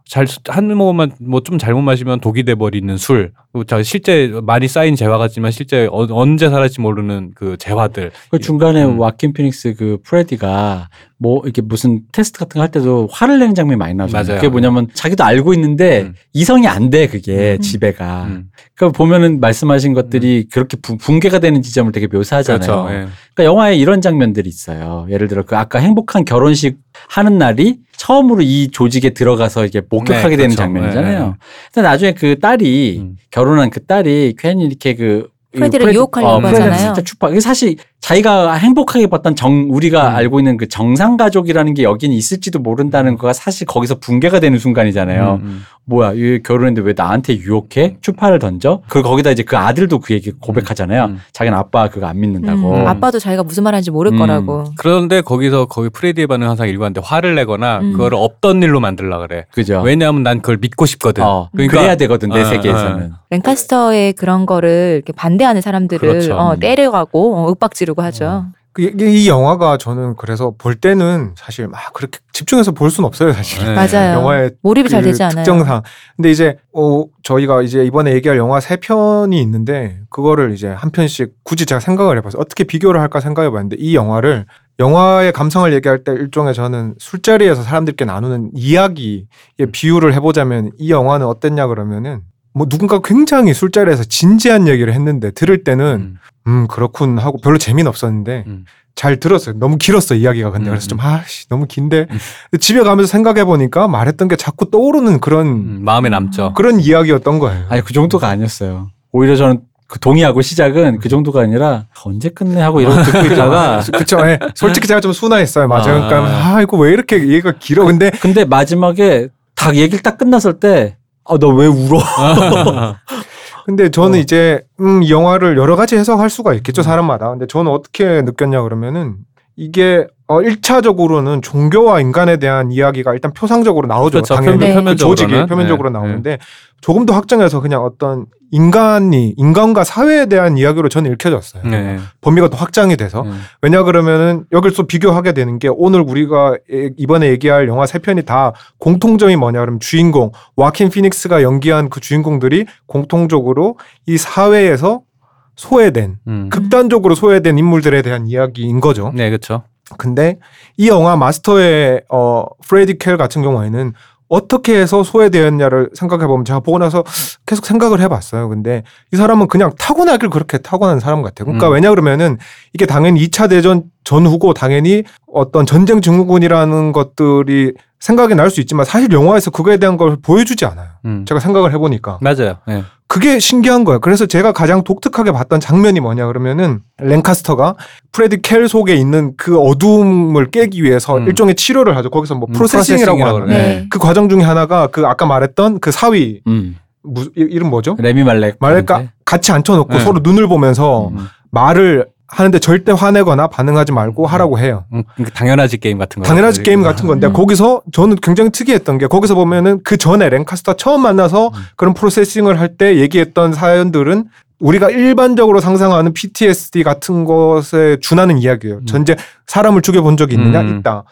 잘한 모금만 뭐 좀 잘못 마시면 독이 돼 버리는 술. 저 실제 많이 쌓인 재화 같지만 실제 어, 언제 살았지 모르는 그 재화들. 그 중간에 음. 와킨 피닉스 그 프레디가 뭐 이렇게 무슨 테스트 같은 거 할 때도 화를 내는 장면이 많이 나오잖아요. 맞아요. 그게 뭐냐면 자기도 알고 있는데 음. 이성이 안 돼, 그게 음. 지배가. 음. 그러니까 보면은 말씀하신 것들이 그렇게 부- 붕괴가 되는 지점을 되게 묘사하잖아요. 그렇죠. 예. 그러니까 영화에 이런 장면들이 있어요. 예를 들어 그 아까 행복한 결혼식 하는 날이 처음으로 이 조직에 들어가서 이게 목격하게 네, 되는 그렇죠. 장면이잖아요. 네, 네. 근데 나중에 그 딸이 음. 결혼한 그 딸이 괜히 이렇게 그 프레디를 유혹하려고 프레디한테 하잖아요. 진짜 추파. 이게 사실 자기가 행복하게 봤던 정 우리가 음. 알고 있는 그 정상 가족이라는 게 여기는 있을지도 모른다는 거가 사실 거기서 붕괴가 되는 순간이잖아요. 음, 음. 뭐야, 이 결혼했는데 왜 나한테 유혹해? 추파를 던져? 그 거기다 이제 그 아들도 그 얘기 고백하잖아요. 음. 자기는 아빠 그거 안 믿는다고. 음, 아빠도 자기가 무슨 말하는지 모를 음. 거라고. 그런데 거기서 거기 프레디의 반응 항상 일관데 화를 내거나 음. 그거를 없던 일로 만들라 그래. 그죠? 왜냐하면 난 그걸 믿고 싶거든. 어, 그러니까- 그래야 되거든 내 어, 세계에서는. 랭카스터의 그런 거를 이렇게 반대하는 사람들을 그렇죠. 어, 때려가고 어, 윽박지르고 하죠. 그 이, 이 영화가 저는 그래서 볼 때는 사실 막 그렇게 집중해서 볼 수는 없어요 사실. 네. 맞아요. 영화의 몰입이 잘그 되지 않아요. 특정상. 근데 이제 어 저희가 이제 이번에 얘기할 영화 세 편이 있는데 그거를 이제 한 편씩 굳이 제가 생각을 해봤어요. 어떻게 비교를 할까 생각해봤는데 이 영화를 영화의 감성을 얘기할 때 일종의 저는 술자리에서 사람들께 나누는 이야기의 비유를 해보자면 이 영화는 어땠냐 그러면은 뭐 누군가 굉장히 술자리에서 진지한 얘기를 했는데 들을 때는 음. 음 그렇군 하고 별로 재미는 없었는데 음. 잘 들었어요. 너무 길었어 이야기가 근데 음, 그래서 좀 음. 아씨 너무 긴데 근데 집에 가면서 생각해 보니까 말했던 게 자꾸 떠오르는 그런 음, 마음에 남죠. 그런 이야기였던 거예요. 아니 그 정도가 아니었어요. 오히려 저는 그 동의하고 시작은 그 정도가 아니라 언제 끝내 하고 이러고 듣고 (laughs) 있다가 그렇죠. 예. 솔직히 제가 좀 순화했어요. 맞아요. 아. 그러니까 아 이거 왜 이렇게 얘기가 길어? 근데 근데 마지막에 딱 얘기를 딱 끝났을 때 아 너 왜 울어? (laughs) 근데 저는 어. 이제 음, 이 영화를 여러 가지 해석할 수가 있겠죠 사람마다. 근데 저는 어떻게 느꼈냐 그러면은 이게 어 1차적으로는 종교와 인간에 대한 이야기가 일단 표상적으로 나오죠. 그렇죠. 당연히 네. 그 표면적으로는. 조직이 표면적으로 네. 나오는데 조금 더 확장해서 그냥 어떤 인간이 인간과 사회에 대한 이야기로 저는 읽혀졌어요. 네. 범위가 더 확장이 돼서 음. 왜냐 그러면은 여기를 또 비교하게 되는 게 오늘 우리가 에- 이번에 얘기할 영화 세 편이 다 공통점이 뭐냐 그러면 주인공 와킨 피닉스가 연기한 그 주인공들이 공통적으로 이 사회에서 소외된 음. 극단적으로 소외된 인물들에 대한 이야기인 거죠. 네, 그렇죠. 근데 이 영화 마스터의 어 프레디 켈 같은 경우에는 어떻게 해서 소외되었냐를 생각해 보면 제가 보고 나서 계속 생각을 해봤어요. 근데 이 사람은 그냥 타고나길 그렇게 타고난 사람 같아요. 그러니까 음. 왜냐 그러면은 이게 당연히 2차 대전 전후고 당연히 어떤 전쟁 증후군이라는 것들이 생각이 날 수 있지만 사실 영화에서 그거에 대한 걸 보여주지 않아요. 음. 제가 생각을 해보니까 맞아요. 네. 그게 신기한 거예요. 그래서 제가 가장 독특하게 봤던 장면이 뭐냐 그러면은 랭카스터가 프레디 퀠 속에 있는 그 어둠을 깨기 위해서 음. 일종의 치료를 하죠. 거기서 뭐 음, processing이라고 하는. 네. 그 과정 중에 하나가 그 아까 말했던 그 사위 음. 무, 이- 이름 뭐죠? 레미 말렉. 말렉과 같이 앉혀놓고 네. 서로 눈을 보면서 음. 말을 하는데 절대 화내거나 반응하지 말고 하라고 해요. 음, 그 당연하지 게임 같은 거. 당연하지 게임 같은 건데 음. 거기서 저는 굉장히 특이했던 게 거기서 보면은 그 전에 랭카스터 처음 만나서 음. 그런 processing을 할 때 얘기했던 사연들은 우리가 일반적으로 상상하는 PTSD 같은 것에 준하는 이야기예요. 음. 전제 사람을 죽여본 적이 있느냐 음. 있다.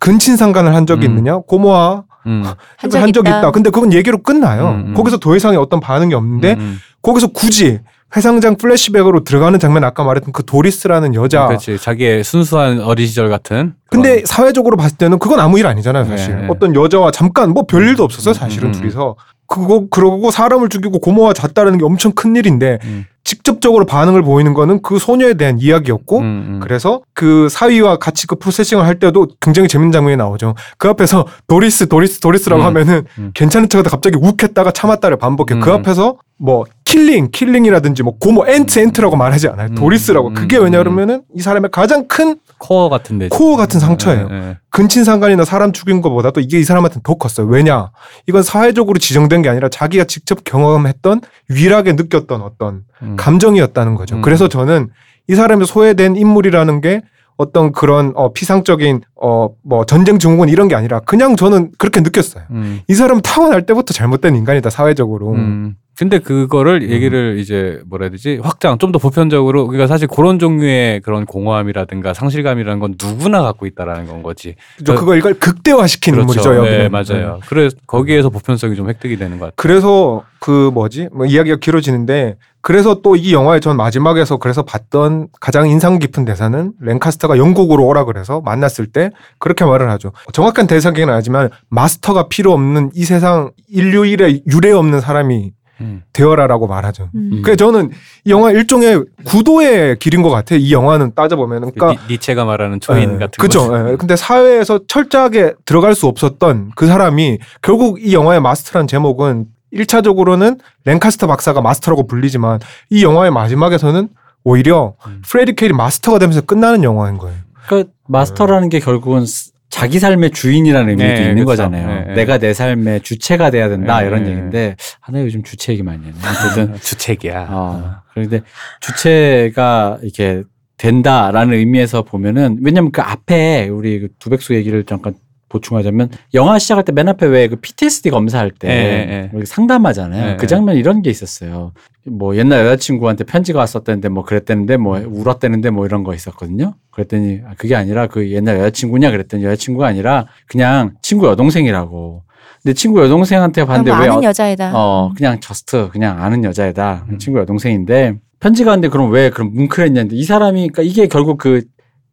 근친상간을 한 적이 음. 있느냐 고모와 음. 한한 적이 있다. 있다. 근데 그건 얘기로 끝나요. 거기서 더 이상의 어떤 반응이 없는데 음, 거기서 굳이 회상장 플래시백으로 들어가는 장면 아까 말했던 그 도리스라는 음. 여자 그렇지. 자기의 순수한 어린 시절 같은. 근데 그런- 사회적으로 봤을 때는 그건 아무 일 아니잖아요, 사실. 네, 네. 어떤 여자와 잠깐 뭐 별일도 없었어요, 음, 사실은 음, 둘이서. 그거 그러고 사람을 죽이고 고모와 잤다는 게 엄청 큰 일인데 음, 직접적으로 반응을 보이는 거는 그 소녀에 대한 이야기였고 음, 음. 그래서 그 사위와 같이 그 processing을 할 때도 굉장히 재밌는 장면이 나오죠. 그 앞에서 도리스 도리스 도리스라고 음, 하면은 음. 괜찮은 척하다 갑자기 욱했다가 참았다를 반복해. 그 음. 앞에서 뭐 killing killing이라든지 뭐 고모 aunt aunt라고 말하지 않아요. 음, 도리스라고. 음, 그게 음. 왜냐하면은 이 사람의 가장 큰 core 같은데. 코어 같은 상처예요. 네, 네. 근친상간이나 사람 죽인 것보다도 이게 이 사람한테는 더 컸어요. 왜냐? 이건 사회적으로 지정된 게 아니라 자기가 직접 경험했던 유일하게 느꼈던 어떤 음. 감정이었다는 거죠. 음. 그래서 저는 이 사람이 소외된 인물이라는 게 어떤 그런 어 피상적인 어 뭐 전쟁 증후군 이런 게 아니라 그냥 저는 그렇게 느꼈어요. 음. 이 사람은 타고날 때부터 잘못된 인간이다 사회적으로. 음. 근데 그거를 얘기를 이제 뭐라 해야 되지 확장 좀 더 보편적으로 그러니까 사실 그런 종류의 그런 공허함이라든가 상실감이라는 건 누구나 갖고 있다라는 건 거지. 그죠? 그걸 이걸 극대화시킨 인물이죠 여기는. 네, 맞아요. 그래서 거기에서 보편성이 좀 획득이 되는 것 같아요. 그래서 그 뭐지 뭐 이야기가 길어지는데 그래서 또 이 영화의 전 마지막에서 그래서 봤던 가장 인상 깊은 대사는 랭카스터가 영국으로 오라 그래서 만났을 때 그렇게 말을 하죠. 정확한 대사기는 아니지만 마스터가 필요 없는 이 세상 인류 일에 유례 없는 사람이 음. 되어라라고 말하죠. 음. 그래 저는 이 영화 일종의 구도의 길인 것 같아요. 이 영화는 따져보면 그 그러니까 니, 니체가 말하는 초인 예, 같은 그죠. 예. 근데 사회에서 철저하게 들어갈 수 없었던 그 사람이 결국 이 영화의 마스터란 제목은 1차적으로는 랭카스터 박사가 마스터라고 불리지만 이 영화의 마지막에서는 오히려 음. 프레디 퀠이 마스터가 되면서 끝나는 영화인 거예요. 그러니까 마스터라는 게 결국은 스- 자기 삶의 주인이라는 의미도 네, 있는 그쵸. 거잖아요. 네, 네. 내가 내 삶의 주체가 돼야 된다 네, 이런 네. 얘기인데 하나 요즘 주체 얘기 많이 했네. 어쨌든 (laughs) 주책이야. 어, 그런데 주체가 이렇게 된다라는 의미에서 보면은 왜냐면 그 앞에 우리 그 두백수 얘기를 잠깐 보충하자면 영화 시작할 때 맨 앞에 왜 그 PTSD 검사할 때 네, 네. 우리 상담하잖아요. 네, 그 네. 장면 이런 게 있었어요. 뭐 옛날 여자친구한테 편지가 왔었다는데 뭐 그랬다는데 뭐 울었다는데 뭐 이런 거 있었거든요. 그랬더니 아, 그게 아니라 그 옛날 여자친구냐 그랬더니 여자친구가 아니라 그냥 친구 여동생이라고. 근데 친구 여동생한테 봤는데 왜 아는 어, 여자애다. 어 그냥 저스트 그냥 아는 여자애다 음. 친구 여동생인데 편지가 왔는데 그럼 왜 그럼 뭉클했냐 는데 이 사람이 그러니까 이게 결국 그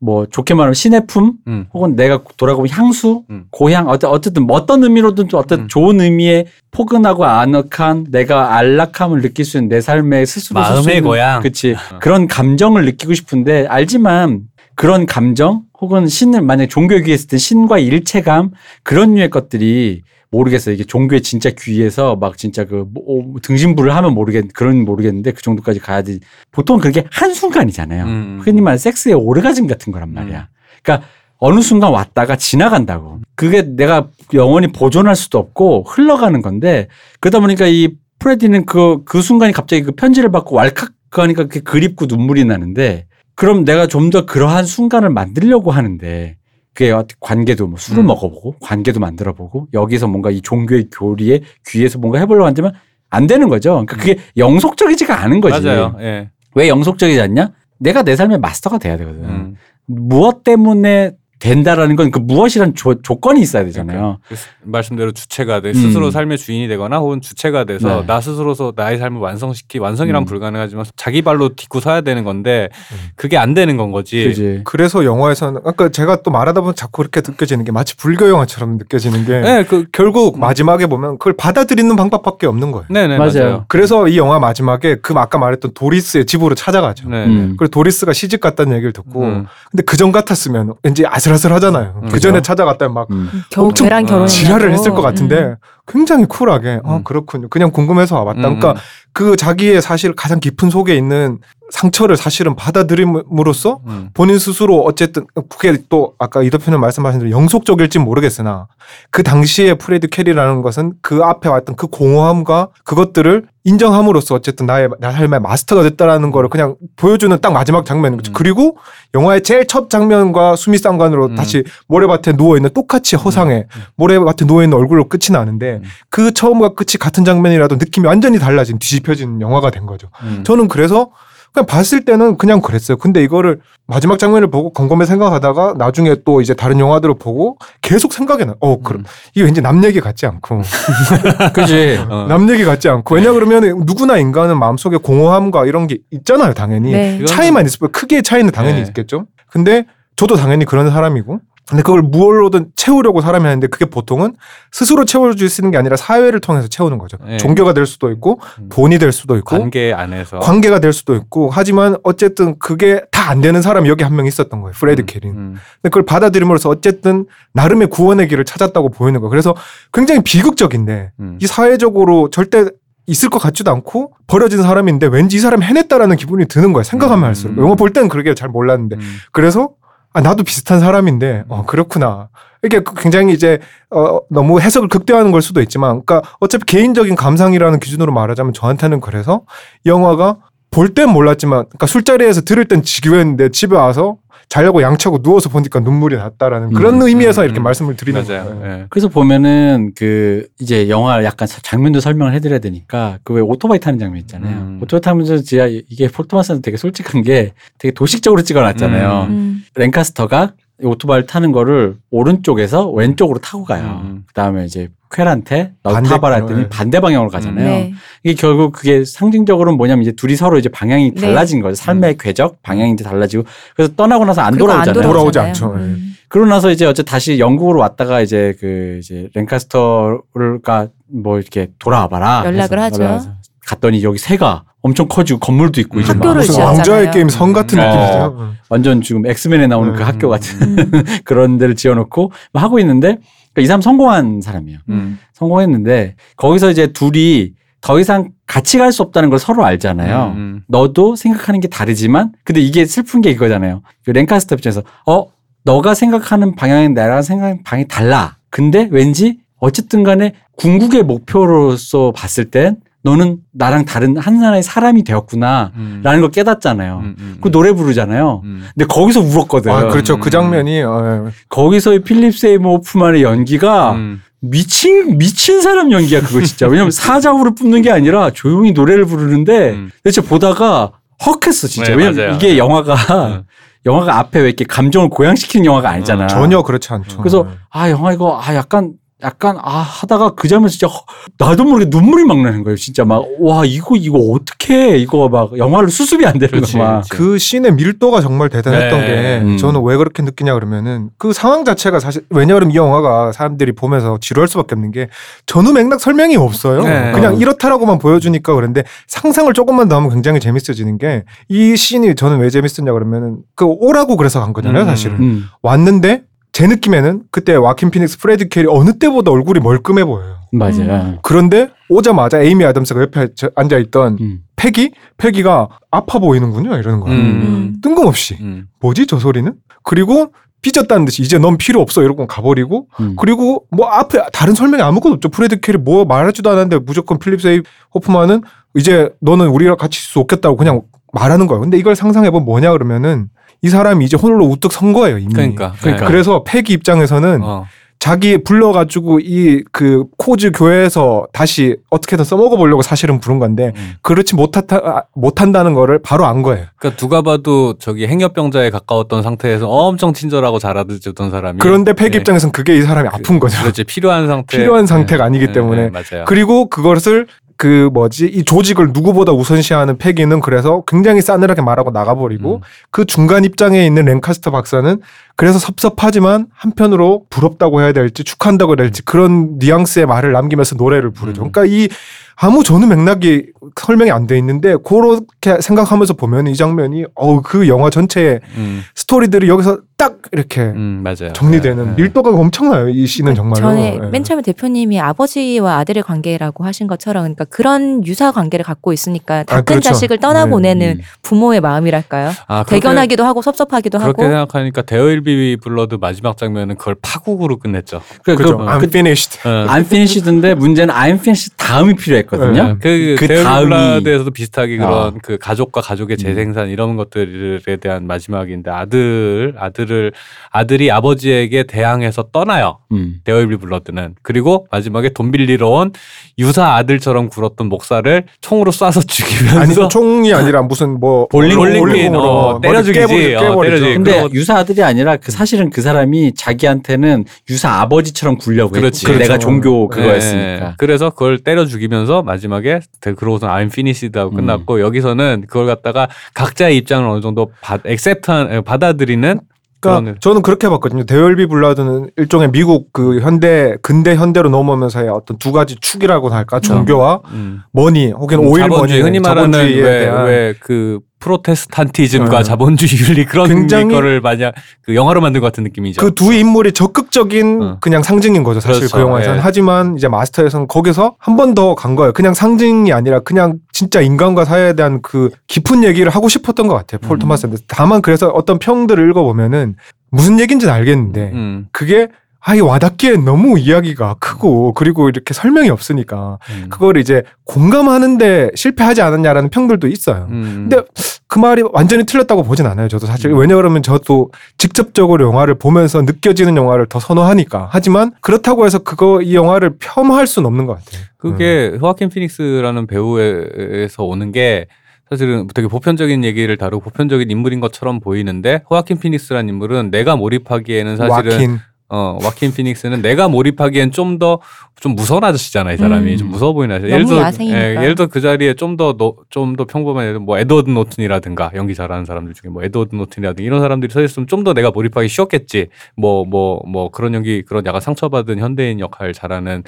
뭐 좋게 말하면 신의품 음. 혹은 내가 돌아가면 향수 음. 고향 어쨌 어쨌든 뭐 어떤 의미로든 좀 어떤 음. 좋은 의미의 포근하고 아늑한 내가 안락함을 느낄 수 있는 내 삶의 스스로 마음의 고향. 그치 어. 그런 감정을 느끼고 싶은데 알지만 그런 감정 혹은 신을 만약 종교에 귀했을 때 신과 일체감 그런 류의 것들이 모르겠어 요 이게 종교에 진짜 귀해서 막 진짜 그 뭐, 등신부를 하면 모르겠 그런 모르겠는데 그 정도까지 가야지 보통 그게 한 순간이잖아요. 음. 흔히 말하는 섹스의 오르가즘 같은 거란 말이야. 그러니까 어느 순간 왔다가 지나간다고. 그게 내가 영원히 보존할 수도 없고 흘러가는 건데 그러다 보니까 이 프레디는 그, 그 순간이 갑자기 그 편지를 받고 왈칵 하니까 그게 그립고 눈물이 나는데 그럼 내가 좀 더 그러한 순간을 만들려고 하는데 그게 관계도 뭐 술을 음. 먹어보고 관계도 만들어보고 여기서 뭔가 이 종교의 교리에 귀해서 뭔가 해보려고 하지만 안 되는 거죠. 그러니까 그게 영속적이지가 않은 거지. 맞아요. 예. 왜 영속적이지 않냐? 내가 내 삶의 마스터가 돼야 되거든. 음. 무엇 때문에 된다라는 건 그 무엇이란 조, 조건이 있어야 되잖아요. 그 스- 말씀대로 주체가 돼 음. 스스로 삶의 주인이 되거나 혹은 주체가 돼서 네. 나 스스로서 나의 삶을 완성시키 완성이란 음. 불가능하지만 자기 발로 딛고 서야 되는 건데 음. 그게 안 되는 건 거지. 그지. 그래서 영화에서는 아까 제가 또 말하다 보면 자꾸 그렇게 느껴지는 게 마치 불교 영화처럼 느껴지는 게 네, 그 결국 마지막에 보면 그걸 받아들이는 방법밖에 없는 거예요. 네 네 맞아요. 맞아요. 그래서 이 영화 마지막에 그 아까 말했던 도리스의 집으로 찾아가죠. 네. 음. 그리고 도리스가 시집 갔다는 얘기를 듣고 음. 근데 그 전 같았으면 왠지 아슬아슬하잖아요. 음, 그 전에 그죠. 찾아갔다면 막 음. 엄청 걔랑 결혼했 지랄을 했을 것 같은데 굉장히 쿨하게 아 음. 그렇군요. 그냥 궁금해서 와봤다. 음, 그러니까 그 자기의 사실 가장 깊은 속에 있는 상처를 사실은 받아들임으로써 음. 본인 스스로 어쨌든 그게 또 아까 이 대표님 말씀하신 대로 영속적일진 모르겠으나 그 당시에 프레디 퀠이라는 것은 그 앞에 왔던 그 공허함과 그것들을 인정함으로써 어쨌든 나의 나 삶의 마스터가 됐다라는 거를 그냥 보여주는 딱 마지막 거죠. 음. 그리고 영화의 제일 첫 장면과 수미상관으로 음. 다시 모래밭에 누워 있는 똑같이 허상에 음. 모래밭에 누워 있는 얼굴로 끝이 나는데 음. 그 처음과 끝이 같은 장면이라도 느낌이 완전히 달라진 뒤집혀진 영화가 된 거죠. 음. 저는 그래서 그냥 봤을 때는 그냥 그랬어요. 근데 이거를 마지막 장면을 보고 곰곰이 생각하다가 나중에 또 이제 다른 영화들을 보고 계속 생각이 나. 어, 그럼 음. 이게 왠지 남 얘기 같지 않고 (laughs) 그지. 어. 남 얘기 같지 않고 왜냐 그러면 누구나 인간은 마음속에 공허함과 이런 게 있잖아요, 당연히. 네. 차이만 있을 뿐 크기의 차이는 당연히 네. 있겠죠. 근데 저도 당연히 그런 사람이고. 근데 그걸 무얼로든 채우려고 사람이 하는데 그게 보통은 스스로 채워줄 수 있는 게 아니라 사회를 통해서 채우는 거죠. 네. 종교가 될 수도 있고 음. 돈이 될 수도 있고 관계 안에서 관계가 될 수도 있고 하지만 어쨌든 그게 다 안 되는 사람이 여기 한 명 있었던 거예요. 프레드 음, 캐리는. 음. 근데 그걸 받아들임으로써 어쨌든 나름의 구원의 길을 찾았다고 보이는 거예요. 그래서 굉장히 비극적인데 음. 이 사회적으로 절대 있을 것 같지도 않고 버려진 사람인데 왠지 이 사람이 해냈다라는 기분이 드는 거예요. 생각하면 음. 할수록. 영화 볼 때는 그렇게 잘 몰랐는데. 음. 그래서 아 나도 비슷한 사람인데 어 그렇구나. 이게 그 굉장히 이제 어 너무 해석을 극대화하는 걸 수도 있지만 그러니까 어차피 개인적인 감상이라는 기준으로 말하자면 저한테는 그래서 영화가 볼 땐 몰랐지만 그러니까 술자리에서 들을 땐 지겨웠는데 집에 와서 자려고 양치하고 누워서 보니까 눈물이 났다라는 그런 음, 의미에서 음, 이렇게 음. 말씀을 드리는 맞아요. 거예요. 예. 그래서 보면은 그 이제 영화 약간 장면도 설명을 해드려야 되니까 그 왜 오토바이 타는 장면 있잖아요. 음. 오토바이 타면서 진짜 이게 폴토마스는 되게 솔직한 게 되게 도식적으로 찍어놨잖아요. 음. 랭카스터가 이 오토바이를 타는 거를 오른쪽에서 왼쪽으로 타고 가요. 음. 그다음에 이제 퀘란테 너 반대 타봐라 했더니 네. 반대 방향으로 가잖아요. 네. 이게 결국 그게 상징적으로는 뭐냐면 이제 둘이 서로 이제 방향이 네. 달라진 거죠. 삶의 궤적 방향이 이제 달라지고 그래서 떠나고 나서 안 돌아오잖아요. 돌아오지 돌아오잖아요. 않죠. 예. 음. 그러고 나서 이제 어째 다시 영국으로 왔다가 이제 그 이제 랭카스터가 뭐 이렇게 돌아와봐라. 연락을 하죠. 갔더니 여기 새가 엄청 커지고 건물도 있고 이제 막 학교를 무슨 지었잖아요. 왕좌의 게임 성 같은 음. 느낌이죠. 음. 완전 지금 엑스맨에 나오는 그 음. 학교 같은 음. (laughs) 그런 데를 지어놓고 막 하고 있는데 그러니까 이 사람 성공한 사람이에요. 음. 성공했는데 거기서 이제 둘이 더 이상 같이 갈 수 없다는 걸 서로 알잖아요. 음. 너도 생각하는 게 다르지만 근데 이게 슬픈 게 이거잖아요. 그 랭카스터 입장에서 어 너가 생각하는 방향이 나랑 생각하는 방향이 달라. 근데 왠지 어쨌든 간에 궁극의 목표로서 봤을 땐 너는 나랑 다른 한 하나의 사람이 되었구나 음. 라는 걸 깨닫잖아요. 음, 음, 그 노래 부르잖아요. 음. 근데 거기서 울었거든. 아 그렇죠. 음. 그 장면이 어, 거기서의 필립 세이머 호프만의 연기가 음. 미친 미친 사람 연기야 그거 진짜. 왜냐면 사자우를 뿜는 게 아니라 조용히 노래를 부르는데 음. 대체 보다가 헉했어 진짜. 네, 왜냐면 맞아요. 이게 영화가 음. 영화가 앞에 왜 이렇게 감정을 고양시키는 영화가 아니잖아. 전혀 그렇지 않죠. 그래서 아 영화 이거 아 약간 약간 아 하다가 그 장면 진짜 허- 나도 모르게 눈물이 막 나는 거예요. 진짜 막 와 이거 이거 어떻게 이거 막 영화를 수습이 안 되는 그렇지, 거 막. 그렇지. 그 씬의 밀도가 정말 대단했던 네. 게 음. 저는 왜 그렇게 느끼냐 그러면은 그 상황 자체가 사실 왜냐하면 이 영화가 사람들이 보면서 지루할 수밖에 없는 게 전후 맥락 설명이 없어요. 네. 그냥 이렇다라고만 보여주니까 그런데 상상을 조금만 더 하면 굉장히 재밌어지는 게 이 씬이 저는 왜 재밌었냐 그러면은 그 오라고 그래서 간 거잖아요 음. 사실은 음. 왔는데 제 느낌에는 그때 와킨 피닉스 프레디 퀠이 어느 때보다 얼굴이 멀끔해 보여요. 맞아요. 그런데 오자마자 에이미 아담스가 옆에 앉아 있던 음. 페기 페기가 아파 보이는군요 이러는 거예요. 음. 뜬금없이 음. 뭐지 저 소리는? 그리고 삐졌다는 듯이 이제 넌 필요 없어 이러고 가버리고 음. 그리고 뭐 앞에 다른 설명이 아무것도 없죠. 프레디 퀠이 뭐 말하지도 않았는데 무조건 필립 세이모어 호프만은 이제 너는 우리랑 같이 있을 수 없겠다고 그냥 말하는 거예요. 근데 이걸 상상해보면 뭐냐 그러면은 이 사람이 이제 홀로 우뚝 선 거예요 이미. 그러니까. 그러니까. 그래서 패기 입장에서는 어. 자기 불러가지고 이 그 코즈 교회에서 다시 어떻게든 써먹어 보려고 사실은 부른 건데 음. 그렇지 못하, 아, 못한다는 거를 바로 안 거예요. 그러니까 누가 봐도 저기 행여병자에 가까웠던 상태에서 엄청 친절하고 잘 알아듣던 사람이 그런데 패기 네. 입장에서는 그게 이 사람이 아픈 거죠. 그렇지 필요한 상태 필요한 상태가 네. 아니기 네, 때문에 네, 맞아요. 그리고 그것을 그 뭐지 이 조직을 누구보다 우선시하는 패기는 그래서 굉장히 싸늘하게 말하고 나가버리고 음. 그 중간 입장에 있는 랭카스터 박사는 그래서 섭섭하지만 한편으로 부럽다고 해야 될지 축하한다고 해야 될지 그런 뉘앙스의 말을 남기면서 노래를 부르죠. 음. 그러니까 이 아무 전후 맥락이 설명이 안 돼 있는데 그렇게 생각하면서 보면 이 장면이 어우 그 영화 전체의 음, 스토리들이 여기서 딱 이렇게 음, 맞아요. 정리되는 네, 네. 밀도가 엄청나요 이 씬은 정말로. 전에 예. 맨 처음에 대표님이 아버지와 아들의 관계라고 하신 것처럼 그러니까 그런 유사 관계를 갖고 있으니까 다큰 그렇죠. 자식을 떠나보내는 음. 부모의 마음이랄까요? 아, 그렇게- 대견하기도 하고 섭섭하기도 그렇게 하고 생각하니까 There Will Be Blood 마지막 장면은 그걸 파국으로 끝냈죠. 그, 그죠. 그, I'm finished. 어. 안 finished인데 문제는 I'm finished 다음이 필요 했거든요. 네. 그, 그 There Will Be 다음이- Blood에서도 비슷하게 그런 어. 그 가족과 가족의 음. 재생산 이런 것들에 대한 마지막인데 아들 아들을 아들이 아버지에게 대항해서 떠나요. 음. There Will Be Blood는 그리고 마지막에 돈 빌리러 온 유사 아들처럼 굴었던 목사를 총으로 쏴서 (laughs) 죽이면서 아니 총이 아니라 무슨 뭐 볼링- 볼링핀, 어, 때려주기지. 깨버리- 어, 깨버리죠. 때려주기. 근데 유사 아들이 아니라 그 사실은 그 사람이 자기한테는 유사 아버지처럼 굴려고 그렇지. 했고 내가 그렇죠. 종교 네. 그거였으니까. 그래서 그걸 때려 죽이면서 마지막에 데- 그러고서 I'm finished 하고 음. 끝났고 여기서는 그걸 갖다가 각자의 입장을 어느 정도 받, accept 받아들이는 그러니까 저는 그렇게 봤거든요. There Will Be Blood는 일종의 미국 그 현대 근대 현대로 넘어오면서의 어떤 두 가지 축이라고 할까 종교와 음. money 혹은 오일 머니 자본주의 흔히 말하는 자본주의에 대한 왜그 프로테스탄티즘과 네. 자본주의 윤리 그런 거를 만약 그 영화로 만든 것 같은 느낌이죠. 그 두 인물이 적극적인 어. 그냥 상징인 거죠. 사실 그렇죠. 그 영화에서는 예. 하지만 이제 마스터에서는 거기서 한 번 더 간 거예요. 그냥 상징이 아니라 그냥 진짜 인간과 사회에 대한 그 깊은 얘기를 하고 싶었던 것 같아요. 폴 음. 토마스 앤더슨. 다만 그래서 어떤 평들을 읽어보면은 무슨 얘기인지는 알겠는데 음. 그게 아이 와닿기에 너무 이야기가 크고 그리고 이렇게 설명이 없으니까 음. 그걸 이제 공감하는데 실패하지 않았냐라는 평들도 있어요. 음. 근데 그 말이 완전히 틀렸다고 보진 않아요. 저도 사실 음. 왜냐하면 저도 직접적으로 영화를 보면서 느껴지는 영화를 더 선호하니까. 하지만 그렇다고 해서 그거 이 영화를 폄하할 수는 없는 것 같아요. 그게 호아킨 피닉스라는 배우에서 오는 게 사실은 되게 보편적인 얘기를 다루고 보편적인 인물인 것처럼 보이는데 호아킨 피닉스라는 인물은 내가 몰입하기에는 사실은 와킨 어 와킨 피닉스는 내가 몰입하기엔 좀더좀 무서운 아저씨잖아 이 사람이 음. 좀 무서워 보이는 아저씨. 너무 들어 야생이니까. 예, 예를 들어 그 자리에 좀 더 좀 더 평범한 예를 뭐 에드워드 노튼이라든가 연기 잘하는 사람들 중에 뭐 에드워드 노튼이라든가 이런 사람들이 서 있으면 좀 더 내가 몰입하기 쉬웠겠지. 뭐 뭐 뭐 그런 연기 그런 약간 상처받은 현대인 역할 잘하는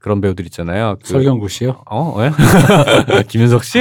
그런 배우들 있잖아요. 그- 설경구 씨요? 어, 왜? (laughs) 김윤석 씨?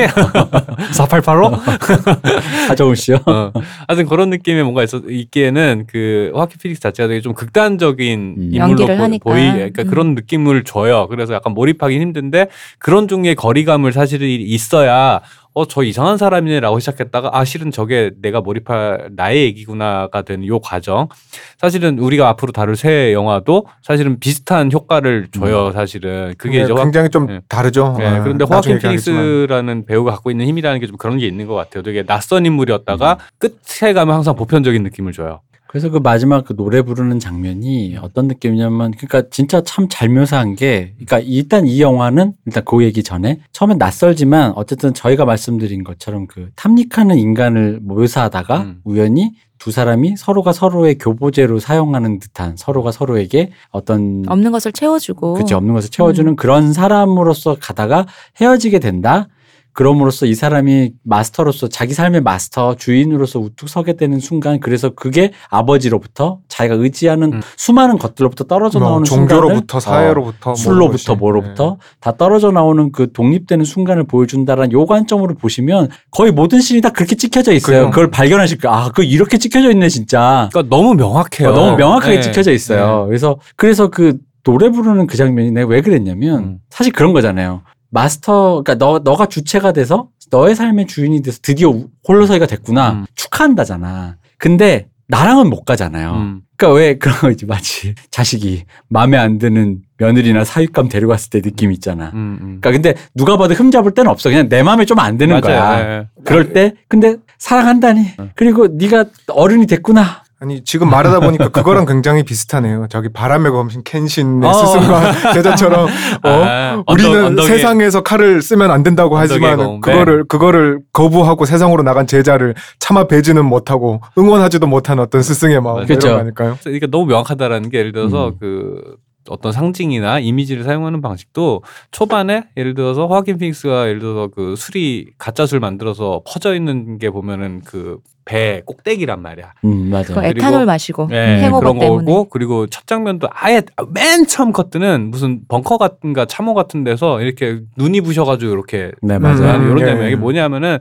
(laughs) 4885? (laughs) 하정우 씨요? 어. 하여튼 그런 느낌의 뭔가 있어, 있기에는 그 와킨 피닉스 자체가 되게 좀 극단적인 음. 인물로 보. 보이, 그러니까 음. 그런 느낌을 줘요. 그래서 약간 몰입하기 힘든데 그런 종류의 거리감을 사실 있어야 어, 저 이상한 사람이네라고 시작했다가 아, 실은 저게 내가 몰입할 나의 얘기구나가 되는 요 과정. 사실은 우리가 앞으로 다룰 새 영화도 사실은 비슷한 효과를 줘요, 사실은. 그게 이제 화- 굉장히 좀 네. 다르죠. 네, 어, 그런데 호아킨. 피닉스라는 배우가 갖고 있는 힘이라는 게 좀 그런 게 있는 것 같아요. 되게 낯선 인물이었다가 음. 끝에 가면 항상 보편적인 느낌을 줘요. 그래서 그 마지막 그 노래 부르는 장면이 어떤 느낌이냐면 그러니까 진짜 참 잘 묘사한 게 그러니까 일단 이 영화는 일단 그 얘기 전에 처음엔 낯설지만 어쨌든 저희가 말씀드린 것처럼 그 탐닉하는 인간을 묘사하다가 음. 우연히 두 사람이 서로가 서로의 교보제로 사용하는 듯한 서로가 서로에게 어떤 없는 것을 채워주고. 그치 없는 것을 채워주는 그런 사람으로서 가다가 헤어지게 된다. 그럼으로써 이 사람이 마스터로서 자기 삶의 마스터 주인으로서 우뚝 서게 되는 순간 그래서 그게 아버지로부터 자기가 의지하는 음. 수많은 것들로부터 떨어져 뭐 나오는 종교로부터 사회로부터 어, 술로부터. 뭐로부터 다 떨어져 나오는 그 독립되는 순간을 보여준다라는 요 관점으로 보시면 거의 모든 씬이 다 그렇게 찍혀져 있어요. 그걸 발견하실 거예요. 아, 그 이렇게 찍혀져 있네 진짜. 그러니까 너무 명확해요. 어, 너무 명확하게 네. 찍혀져 있어요. 그래서 그래서 그 노래 부르는 그 장면이 내가 왜 그랬냐면 음. 사실 그런 거잖아요. 마스터, 그러니까 너 너가 주체가 돼서 너의 삶의 주인이 돼서 드디어 우- 홀로서기가 됐구나 음. 축하한다잖아. 근데 나랑은 못 가잖아요. 음. 그러니까 왜 그런 거 있지 마치 자식이 마음에 안 드는 며느리나 사윗감 데려갔을 때 느낌 있잖아. 음, 음. 그러니까 근데 누가 봐도 흠잡을 때는 없어. 그냥 내 마음에 좀 안 드는 거야. 맞아요. 네. 그럴 때 근데 사랑한다니. 그리고 네가 어른이 됐구나. 아니 지금 말하다 보니까 (laughs) 그거랑 굉장히 비슷하네요. 저기 바람의 검신 켄신의 어. 스승과 (laughs) 제자처럼 어? 아, 우리는 언덕- 언덕에- 세상에서 칼을 쓰면 안 된다고 하지만 검. 그거를 그거를 거부하고 세상으로 나간 제자를 차마 배지는 못하고 응원하지도 못한 어떤 스승의 마음 그렇죠. 이런 거 아닐까요? 그러니까 너무 명확하다라는 게 예를 들어서 음. 그 어떤 상징이나 이미지를 사용하는 방식도 초반에 예를 들어서 호아킨 피닉스가 예를 들어서 그 술이 가짜 술 만들어서 퍼져 있는 게 보면은 그 배 꼭대기란 말이야. 음 맞아. 그요 에탄올 마시고 네, hangover 그런 때문에. 거고 그리고 첫 장면도 아예 맨 처음 컷은 무슨 벙커 같은가 참호 같은 데서 이렇게 눈이 부셔가지고 이렇게 네 음, 맞아요. 이런 예. 장면 이게 뭐냐면은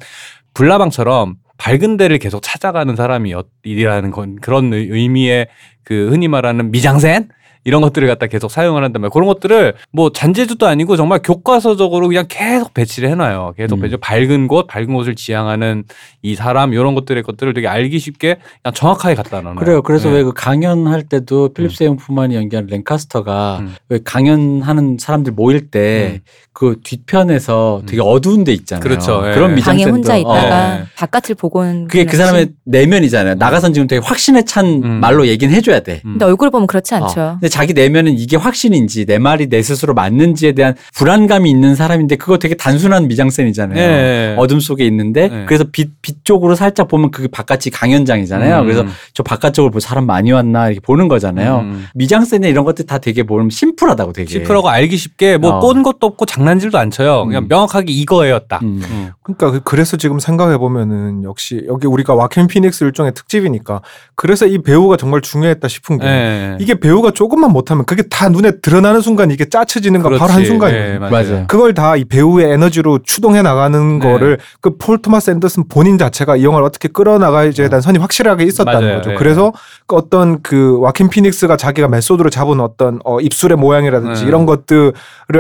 불나방처럼 밝은 데를 계속 찾아가는 사람이 일이라는 건 그런 의- 의미의 그 흔히 말하는 미장센 이런 것들을 갖다 계속 사용을 말이에요. 그런 것들을 뭐 잔재주도 아니고 정말 교과서적으로 그냥 계속 배치를 해놔요. 계속 음. 배치 밝은 곳, 밝은 곳을 지향하는 이 사람 이런 것들의 것들을 되게 알기 쉽게 그냥 정확하게 갖다 놔요. 그래요. 그래서 네. 왜그 강연할 때도 필립 세용 푸만이 연기한 랭카스터가 음. 왜 강연하는 사람들 모일 때그 뒤편에서 되게 어두운 데 있잖아요. 그렇죠. 예. 그런 방에 미장센도 혼자 있다가 네. 바깥을 보곤 그게 그 사람의 내면이잖아요. 나가선 지금 되게 확신에 찬 음. 말로 얘기는 해줘야 돼. 음. 근데 얼굴을 보면 그렇지 않죠. 어. 자기 내면은 이게 확신인지 내 말이 내 스스로 맞는지에 대한 불안감이 있는 사람인데 그거 되게 단순한 미장센이잖아요. 예. 어둠 속에 있는데 네. 그래서 빛, 빛 쪽으로 살짝 보면 그게 바깥이 강연장이잖아요. 음. 그래서 저 바깥쪽을 보 사람 많이 왔나 이렇게 보는 거잖아요. 음. 미장센에 이런 것들 다 되게 보면 심플하다고 되게. 심플하고 알기 쉽게 뭐 어. 꼰 것도 없고 장난질도 안 쳐요. 그냥 음. 명확하게 딱. 음. 음. 그러니까 그- 그래서 지금 생각해 보면은 역시 여기 우리가 와켄 피닉스 일종의 특집이니까 그래서 이 배우가 정말 중요했다 싶은 게 예. 이게 배우가 조금만 못하면 그게 다 눈에 드러나는 순간 이게 짜쳐지는 건 바로 한. 순간이에요. 예, 맞아요. 그걸 다 이 배우의 에너지로 추동해 나가는 네. 거를 그 폴 토마스 앤더슨 본인 자체가 이 영화를 어떻게 끌어나가야지에 대한 선이 확실하게 있었다는 맞아요. 거죠. 네. 그래서 그 어떤 그 와킨 피닉스가 자기가 메소드로 잡은 어떤 어 입술의 모양이라든지 네. 이런 것들을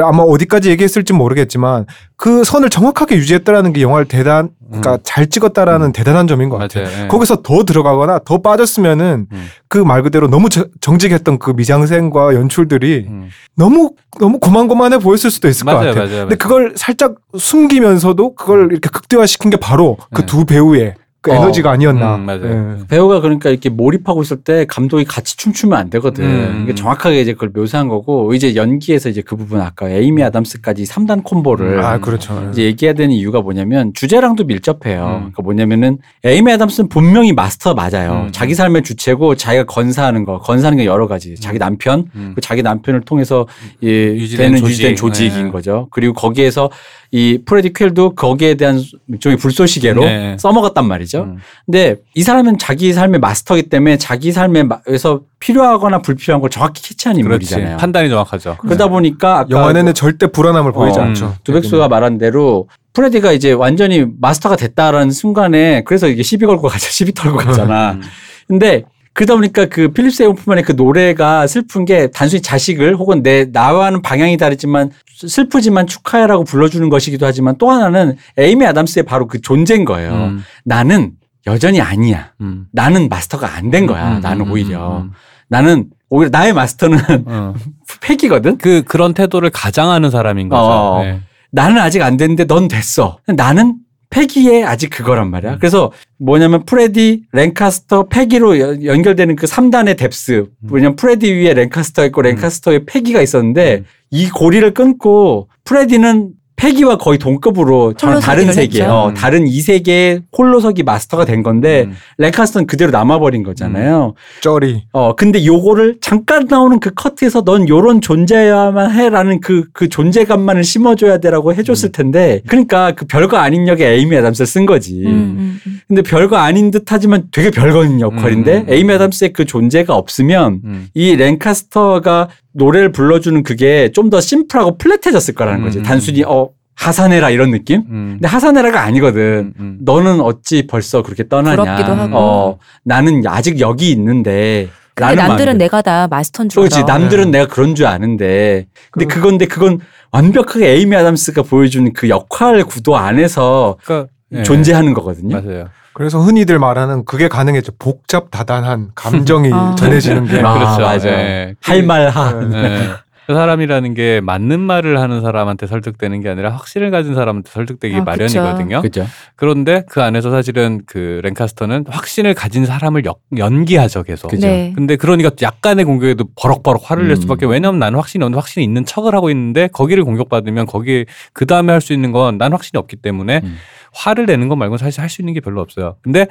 아마 어디까지 얘기했을지 모르겠지만 그 선을 정확하게 유지했다라는 게 영화를 대단 그러니까 잘 찍었다라는 대단한 점인 것 같아요. 음. 맞아요. 예. 거기서 더 들어가거나 더 빠졌으면은 음. 그 말 그대로 너무 저- 정직했던 그 미장센과 연출들이 음. 너무 너무 고만고만해 보였을 수도 있을 것 맞아요, 같아요. 맞아요, 근데 맞아요. 그걸 살짝 숨기면서도 그걸 이렇게 극대화시킨 게 바로 그 네. 두 배우의 그 어, 에너지가 아니었나. 음, 맞아요. 예. 배우가 그러니까 이렇게 몰입하고 있을 때 감독이 같이 춤추면 안 되거든. 음. 이게 정확하게 이제 그걸 묘사한 거고 이제 연기에서 이제 그 부분 아까 에이미 아담스까지 3단 콤보를 아 그렇죠. 이제 얘기해야 되는 이유가 뭐냐면 주제랑도 밀접해요. 음. 그러니까 뭐냐면은 에이미 아담스는 분명히 마스터 맞아요. 음. 자기 삶의 주체고 자기가 건사하는 거, 건사하는 게 여러 가지. 자기 남편, 음. 그 자기 남편을 통해서 이 유지된 되는 조직. 유지된 조직인 네. 거죠. 그리고 거기에서 이 프레디 퀠도 거기에 대한 일종의 불쏘시개로 네. 써먹었단 말이죠. 음. 근데 이 사람은 자기 삶의 마스터기 때문에 자기 삶에서 필요하거나 불필요한 걸 정확히 캐치하는. 인물이잖아요. 판단이 정확하죠. 그러다 보니까 아까 영화 내내 절대 불안함을 보이지 어, 않죠. 두백수가 말한 대로 프레디가 이제 완전히 마스터가 됐다라는 순간에 그래서 이게 시비 걸고 가자 (laughs) 시비 털고 가잖아. 음. 근데 그러다 보니까 그 필립 세이모어 호프만의 그 노래가 슬픈 게 단순히 자식을 혹은 내 나와는 방향이 다르지만 슬프지만 축하해라고 불러주는 것이기도 하지만 또 하나는 에이미 아담스의 바로 그 존재인 거예요. 음. 나는 여전히 아니야. 음. 나는 마스터가 안 된 거야. 음, 나는 음, 오히려 음, 나는 오히려 나의 마스터는 어. (laughs) 페기거든. 그 그런 태도를 가장하는 사람인 거죠. 어. 네. 나는 아직 안 됐는데 넌 됐어. 나는 페기에 아직 그거란 말이야. 그래서 뭐냐면 프레디, 랭카스터, 페기로 연- 연결되는 그 3단의 depth. 뭐냐면 프레디 위에 랭카스터 있고 랭카스터 위에 페기가 있었는데 이 고리를 끊고 프레디는 패기와 거의 동급으로 전 홀로서기 다른. 세계, 어, 음. 다른 이 세계의 홀로서기 마스터가 된 건데 음. 랭카스터는 그대로 남아버린 거잖아요. 쩌리. 어, 근데 요거를 잠깐 나오는 그 커트에서 넌 요런 존재야만 해라는 그, 그 존재감만을 심어줘야 돼라고 해줬을 텐데, 그러니까 그 별거 아닌 역에 에이미 애담스를 쓴 거지. 음, 음, 음. 근데 별거 아닌 듯 하지만 되게 별거 있는 역할인데, 음. 에이미 애담스의 그 존재가 없으면, 음. 이 랭카스터가 노래를 불러주는 그게 좀 더 심플하고 플랫해졌을 거라는 거지. 음. 단순히, 어, 하사네라 이런 느낌? 음. 근데 하사네라가 아니거든. 음. 음. 너는 어찌 벌써 그렇게 떠나냐. 부럽기도 하고. 어, 나는 아직 여기 있는데. 근데 남들은 마음으로. 내가 다 마스터인 줄 그렇지. 알아. 남들은 네. 내가 그런 줄 아는데. 근데 그- 그건데 그건 완벽하게 에이미 아담스가 보여주는 그 역할 구도 안에서 그러니까 예. 존재하는 거거든요. 맞아요. 그래서 흔히들 말하는 그게 가능했죠. 복잡 다단한 감정이 아. 전해지는 게. 아, 그렇죠. 맞아. 예. 할말 하. 예. 그 사람이라는 게 맞는 말을 하는 사람한테 설득되는 게 아니라 확신을 가진 사람한테 설득되기 아, 마련이거든요. 그죠. 그런데 그 안에서 사실은 그 랭카스터는 확신을 가진 사람을 역- 연기하죠 계속. 그죠. 네. 근데 그러니까 약간의 공격에도 버럭버럭 화를 낼 음. 수밖에 왜냐면 나는 확신이 없는데 확신이 있는 척을 하고 있는데 거기를 공격받으면 거기 그 다음에 할 수 있는 건 난 확신이 없기 때문에 음. 화를 내는 것 말고는 사실 할 수 있는 게 별로 없어요. 근데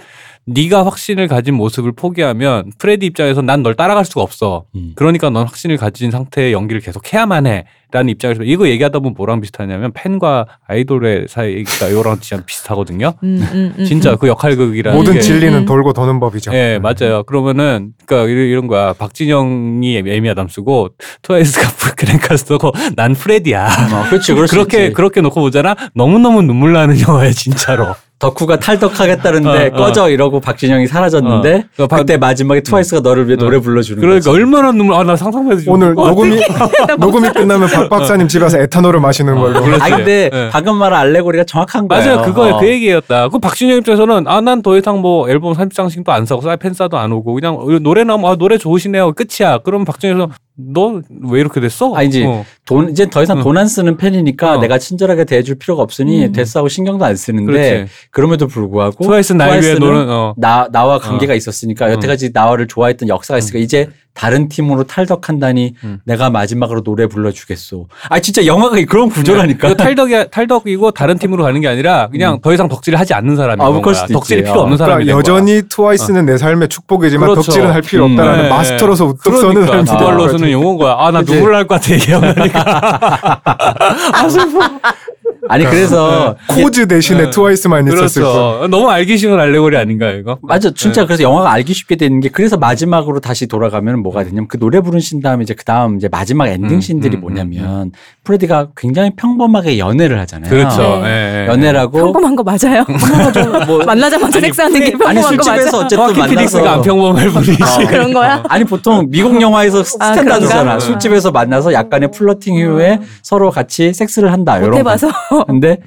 네가 확신을 가진 모습을 포기하면 프레디 입장에서 난 널 따라갈 수가 없어. 음. 그러니까 넌 확신을 가진 상태의 연기를 계속 해야만 해. 라는 입장에서 이거 얘기하다 보면 뭐랑 비슷하냐면 팬과 아이돌의 사이가 이거랑 진짜 비슷하거든요. 음, 음, 음, 진짜 음. 그 역할극이라는 모든 게 진리는 음. 돌고 도는 법이죠. 예, 맞아요. 그러면은, 그니까 이런, 거야. 박진영이 에미 아담스고, 트와이스가 랭카스터고, 난 프레디야. 어, 그렇지. 그렇게. 그렇게 놓고 보잖아? 너무 너무 눈물 나는 영화야, 진짜로. 덕후가 탈덕하겠다는데 어, 어. 꺼져 이러고 박진영이 사라졌는데 어. 그 그때 마지막에 트와이스가 너를 위해 어. 노래 불러주는 그러니까 거지. 얼마나 눈물, 아, 나 상상만 해도 좀- 오늘 어, 녹음이 (laughs) 녹음이 끝나면 박 박사님 집에서 에탄올을 마시는 걸로. 그렇지. 아 근데 예. 방금 말한 알레고리가 정확한 거예요. 맞아요. 그거예요. 어. 그 얘기였다. 그 박진영 입장에서는 아, 난 더 이상 뭐 앨범 30장씩도 안 사고 팬싸도 안 오고 그냥 노래 나오면 아, 노래 좋으시네요. 끝이야. 그럼 박진영에서 너 왜 이렇게 됐어? 아니지. 어. 돈 이제 더 이상 응. 돈안 쓰는 팬이니까 어. 내가 친절하게 대해줄 필요가 없으니 음. 됐어 하고 신경도 안 쓰는데 그렇지. 그럼에도 불구하고 트와이스 날 위해 트와이스는 노는, 어. 나 나와 관계가 있었으니까 응. 여태까지 나와를 좋아했던 역사가 있으니까 이제 다른 팀으로 탈덕한다니 응. 내가 마지막으로 노래 불러주겠소. 아 진짜 영화가 그런 구조라니까. 이거 탈덕이 탈덕이고 다른 팀으로 가는 게 아니라 그냥 더 이상 덕질을 하지 않는 사람이 아, 거야. 수도 덕질이. 필요 없는 어. 사람이 그러니까 된 거야. 여전히 트와이스는 내 삶의 축복이지만 그렇죠. 덕질은 할 필요 음. 없다라는 네. 마스터로서 우뚝 서는 그러니까 그걸로서는 거지. 용어인 거야. 아 나. 눈물 날 것 같아 얘기하니까. (laughs) 아 슬퍼. 아니 그래서 Cause 대신에 네. 트와이스만 있었을 뿐. 그렇죠. 너무 알기 쉬운 알레고리 아닌가 이거? 맞아 진짜 네. 그래서 영화가 알기 쉽게 되는 게 그래서 마지막으로 다시 돌아가면 뭐가 되냐면 그 노래 부르신 다음에 이제 그 다음 이제 마지막 엔딩 음, 씬들이 음, 뭐냐면 프레디가 굉장히 평범하게 연애를 하잖아요. 그렇죠. 네. 예, 예. 연애라고 평범한 거 맞아요? (laughs) 뭐 만나자마자 아니, 섹스하는 게 아니 평범한 거 술집에서 맞아? 어쨌든 정확히 피닉스가 안 만나서 평범할 뿐이지. 아, 그런 거야? 아니 보통 미국 영화에서 아, 스탠다드잖아. 그런가? 술집에서 만나서 약간의 flirting 이후에 서로 같이 섹스를 한다. 못 이런 거. 해봐서. 근데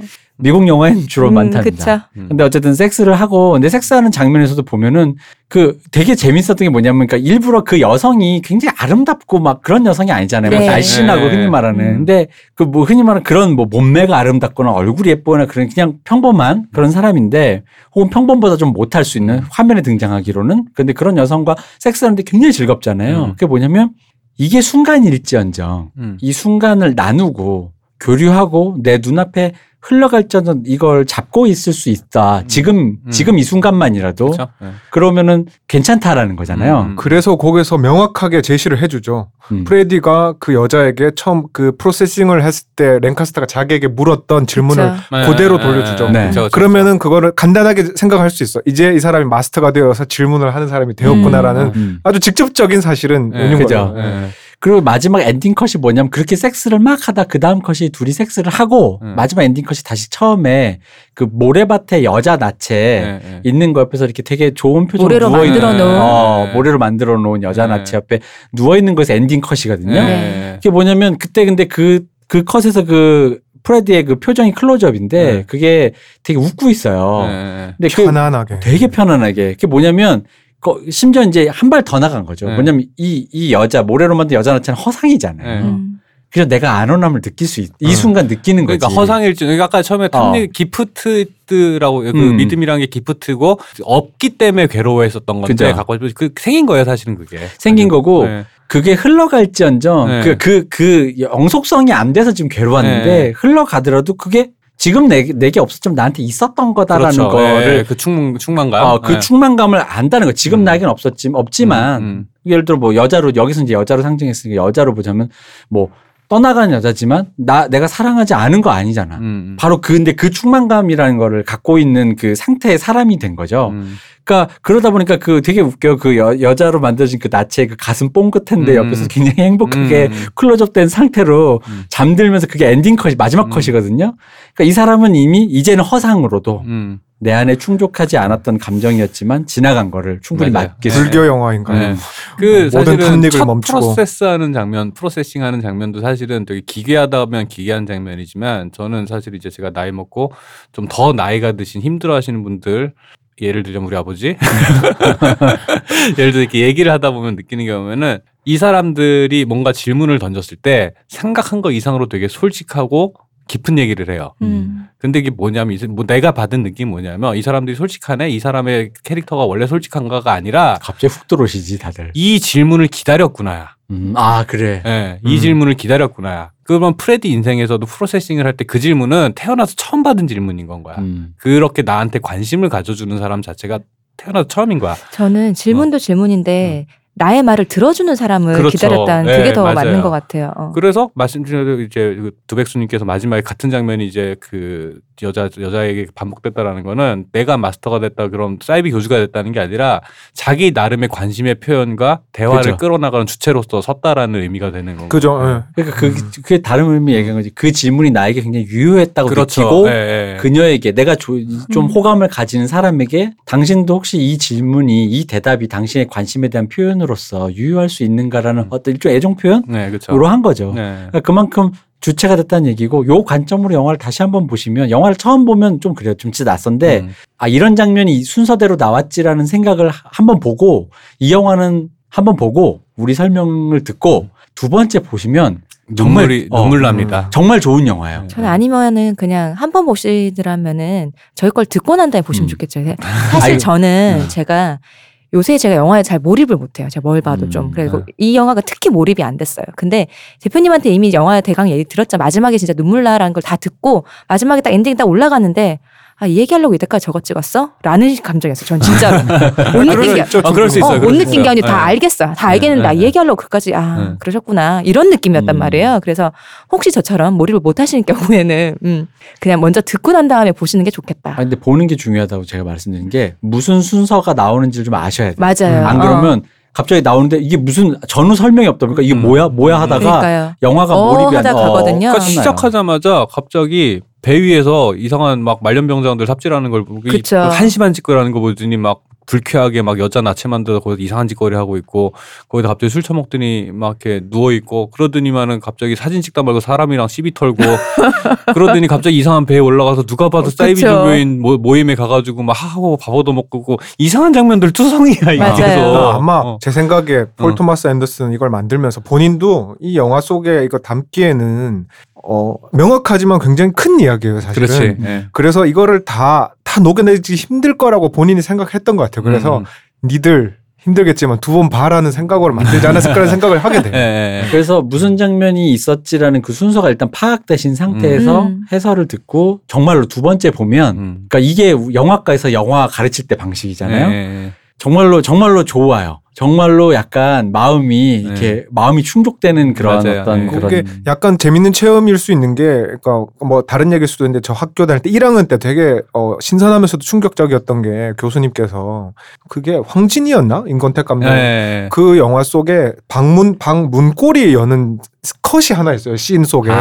미국 영화엔 주로 음, 많답니다. 그쵸. 근데 어쨌든 섹스를 하고 근데 섹스하는 장면에서도 보면은 그 되게 재밌었던 게 뭐냐면 그러니까 일부러 그 여성이 굉장히 아름답고 막 그런 여성이 아니잖아요. 막 네. 날씬하고 네. 흔히 말하는. 음. 근데 그 뭐 흔히 말하는 그런 뭐 몸매가 아름답거나 얼굴이 예쁘거나 그런 그냥 평범한 그런 사람인데 혹은 평범보다 좀 못할 수 있는 화면에 등장하기로는 근데 그런 여성과 섹스하는데 굉장히 즐겁잖아요. 음. 그게 뭐냐면 이게 순간일지언정 음. 이 순간을 나누고 교류하고 내 눈앞에 흘러갈지언정 이걸 잡고 있을 수 있다. 지금 음. 지금 이 순간만이라도 그렇죠? 예. 그러면은 괜찮다라는 거잖아요. 음. 그래서 거기서 명확하게 제시를 해주죠. 음. 프레디가 그 여자에게 처음 그 processing을 했을 때 랭카스터가 자기에게 물었던 질문을 그쵸. 그대로 예, 돌려주죠. 예, 네. 그렇죠, 그렇죠. 그러면은 그거를 간단하게 생각할 수 있어. 이제 이 사람이 마스터가 되어서 질문을 하는 사람이 되었구나라는 음. 아주 직접적인 사실은 예, 있는 그죠. 거죠. 예. 그리고 마지막 엔딩 컷이 뭐냐면 그렇게 섹스를 막 하다 그 다음 컷이 둘이 섹스를 하고 음. 마지막 엔딩 컷이 다시 처음에 그 모래밭에 여자 나체 예, 예. 있는 거 옆에서 이렇게 되게 좋은 표정 모래로 누워 만들어 놓은. 어, 모래로 만들어 놓은 여자 네. 나체 옆에 누워 있는 것이 엔딩 컷이거든요. 예. 그게 뭐냐면 그때 근데 그그 컷에서 그 프레디의 그 표정이 클로즈업인데 네. 그게 되게 웃고 있어요. 예. 근데 그 편안하게. 되게 편안하게. 그게 뭐냐면 거- 심지어 이제 한 발 더 나간 거죠. 네. 뭐냐면 이, 이 여자 모래로 만든 여자 나체는 허상이잖아요. 네. 음. 그래서 내가 안온함을 느낄 수 있, 이 어. 순간 느끼는 거지. 그러니까 허상일주. 그러니까 아까 처음에 탐 어. gift라고 그 음. 믿음이란 게 gift고 없기 때문에 괴로워했었던 건데 그죠. 갖고 싶어 그 생긴 거예요 사실은 그게. 생긴 거고 네. 그게 흘러갈지언정 네. 그그그 영속성이 안 돼서 지금 괴로웠는데 네. 흘러가더라도 그게 지금 내, 내게 없었지만 나한테 있었던 거다라는 그렇죠. 거를 예, 그 충만 충만감. 어, 그 예. 충만감을 안다는 거. 지금 음. 나에겐 없었지, 없지만 음, 음. 예를 들어 뭐 여자로 여기서 이제 여자로 상징했으니까 여자로 보자면 뭐 떠나가는 여자지만 나 내가 사랑하지 않은 거 아니잖아. 음, 음. 바로 그 근데 그 충만감이라는 거를 갖고 있는 그 상태의 사람이 된 거죠. 음. 그러니까 그러다 보니까 그 되게 웃겨 그 여, 여자로 만들어진 그 나체의 그 가슴 뽕끝인데 음. 옆에서 굉장히 행복하게 음, 음. 클로즈업된 상태로 음. 잠들면서 그게 엔딩 컷이 마지막 음. 컷이거든요. 그러니까 이 사람은 이미 이제는 허상으로도 음. 내 안에 충족하지 않았던 감정이었지만 지나간 거를 충분히. 맡길 수 불교 영화인가요? 네. 그 모든 사실은 첫 멈추고. 프로세스하는 장면, processing하는 장면도 사실은 되게 기괴하다면 기괴한 장면이지만 저는 사실 이제 제가 나이 먹고 좀 더 나이가 드신 힘들어하시는 분들 예를 들자면 우리 아버지 (laughs) 예를 들어 이렇게 얘기를 하다 보면 느끼는 게 뭐냐면은 이 사람들이 뭔가 질문을 던졌을 때 생각한 거 이상으로 되게 솔직하고 깊은 얘기를 해요. 음. 근데 이게 뭐냐면 뭐 내가 받은 느낌이 뭐냐면 이 사람들이 솔직하네 이 사람의 캐릭터가 원래 솔직한가가 아니라 갑자기 훅 들어오시지 다들. 이 질문을 기다렸구나야. 음, 아 그래. 예, 이 음. 질문을 기다렸구나야. 그러면 프레디 인생에서도 프로세싱을 할 때 그 질문은 태어나서 처음 받은 질문인 건 거야. 음. 그렇게 나한테 관심을 가져주는 사람 자체가 태어나서 처음인 거야. 저는 질문도 질문인데 나의 말을 들어주는 사람을 어. 그렇죠. 기다렸다는 네, 그게 더 맞아요. 맞는 것 같아요. 어. 그래서 말씀드린 대로 이제 그 두백수님께서 마지막에 같은 장면이 이제 그 여자 여자에게 반복됐다라는 거는 내가 마스터가 됐다 그럼 사이비 교주가 됐다는 게 아니라 자기 나름의 관심의 표현과 대화를 그죠. 끌어나가는 주체로서 섰다라는 의미가 되는 거고. 그죠. 예. 그러니까 그 그게 다른 의미 얘기한 거지. 그 질문이 나에게 굉장히 유효했다고 그렇죠. 느끼고 예, 예. 그녀에게 내가 조- 좀 음. 호감을 가지는 사람에게 당신도 혹시 이 질문이 이 대답이 당신의 관심에 대한 표현으로서 유효할 수 있는가라는 음. 어떤 일종의 애정 표현으로 네, 그렇죠. 한 거죠. 네. 그러니까 그만큼 주체가 됐다는 얘기고 요 관점으로 영화를 다시 한번 보시면 영화를 처음 보면 좀 그래요. 좀 진짜 낯선데 음. 아 이런 장면이 순서대로 나왔지라는 생각을 한번 보고 이 영화는 한번 보고 우리 설명을 듣고 두 번째 보시면 정말 눈물이 어, 눈물 납니다. 정말 좋은 영화예요. 저는 아니면은 그냥 한 번 보시더라면은 저희 걸 듣고 난 다음에 보시면 음. 좋겠죠. 사실. 저는 음. 제가 요새 제가 영화에 잘 몰입을 못해요. 제가 뭘 봐도 음, 좀. 그리고 네. 이 영화가 특히 몰입이 안 됐어요. 근데 대표님한테 이미 영화 대강 얘기 들었죠. 마지막에 진짜 눈물 나라는 걸 다 듣고 마지막에 딱 엔딩이 딱 올라가는데 아, 이 얘기하려고 이때까지 저거 찍었어? 라는 감정이었어요. 전 진짜로. (laughs) 못 느낀 게 아, 그럴 수. 있어요. 어, 못수 느낀. 게 아니라 다 네. 알겠어요. 다 네, 알겠는데 아, 네, 이 얘기하려고 그까지 아 네. 그러셨구나 이런 느낌이었단 음. 말이에요. 그래서 혹시 저처럼 몰입을 못 하시는 경우에는 음, 그냥 먼저 듣고 난 다음에 보시는 게 좋겠다. 아 근데 보는 게 중요하다고 제가 말씀드린 게 무슨 순서가 나오는지를 좀 아셔야 돼요. 맞아요. 안 어. 그러면 갑자기 나오는데 이게 무슨 전후 설명이 없다 보니까 이게 음. 뭐야 뭐야 하다가 그러니까요. 영화가 어, 몰입이 안 하다 어. 그러니까. 시작하자마자 갑자기 배 위에서 이상한 막 말년병장들 삽질하는 걸 보고 이- 그쵸. 한심한 짓거리하는 거 보더니 막 불쾌하게 막 여자 나체 만들어 거기서 이상한 짓거리 하고 있고 거기다 갑자기 술 처먹더니 막 이렇게 누워 있고 그러더니만은 갑자기 사진 찍다 말고 사람이랑 시비 털고 (laughs) 그러더니 갑자기 이상한 배에 올라가서 누가 봐도 어, 사이비. 종교인 모- 모임에 가가지고 막 하고 밥 얻어 먹고 그 이상한 장면들 투성이야 이게 아, 아마 어. 제 생각에 폴 어. 토마스 앤더슨 이걸 만들면서 본인도 이 영화 속에 이거 담기에는 어, 명확하지만 굉장히 큰 이야기예요, 사실은. 그렇지 예. 그래서 이거를 다, 다 녹여내기 힘들 거라고 본인이 생각했던 것 같아요. 그래서 음. 니들 힘들겠지만 두 번 봐라는 생각으로 만들지 않았을까라는 생각을 하게 (laughs) 예, 돼요. 예, 예. 그래서 무슨 장면이 있었지라는 그 순서가 일단 파악되신 상태에서 음. 해설을 듣고 정말로 두 번째 보면 음. 그러니까 이게 영화과에서 영화 가르칠 때 방식이잖아요. 예, 예. 정말로 정말로 좋아요. 정말로 약간 마음이 이렇게 마음이 충족되는 그런 맞아요. 어떤 네. 그런 그게 약간 재밌는 체험일 수 있는 게, 그러니까 뭐 다른 얘기일 수도 있는데 저 학교 다닐 때 1학년 때 되게 어, 신선하면서도 충격적이었던 게 교수님께서 그게 황진이었나 인권택 감독 예, 예. 그 영화 속에 방문 방 문고리 여는 컷이 하나 있어요 씬 속에. 아,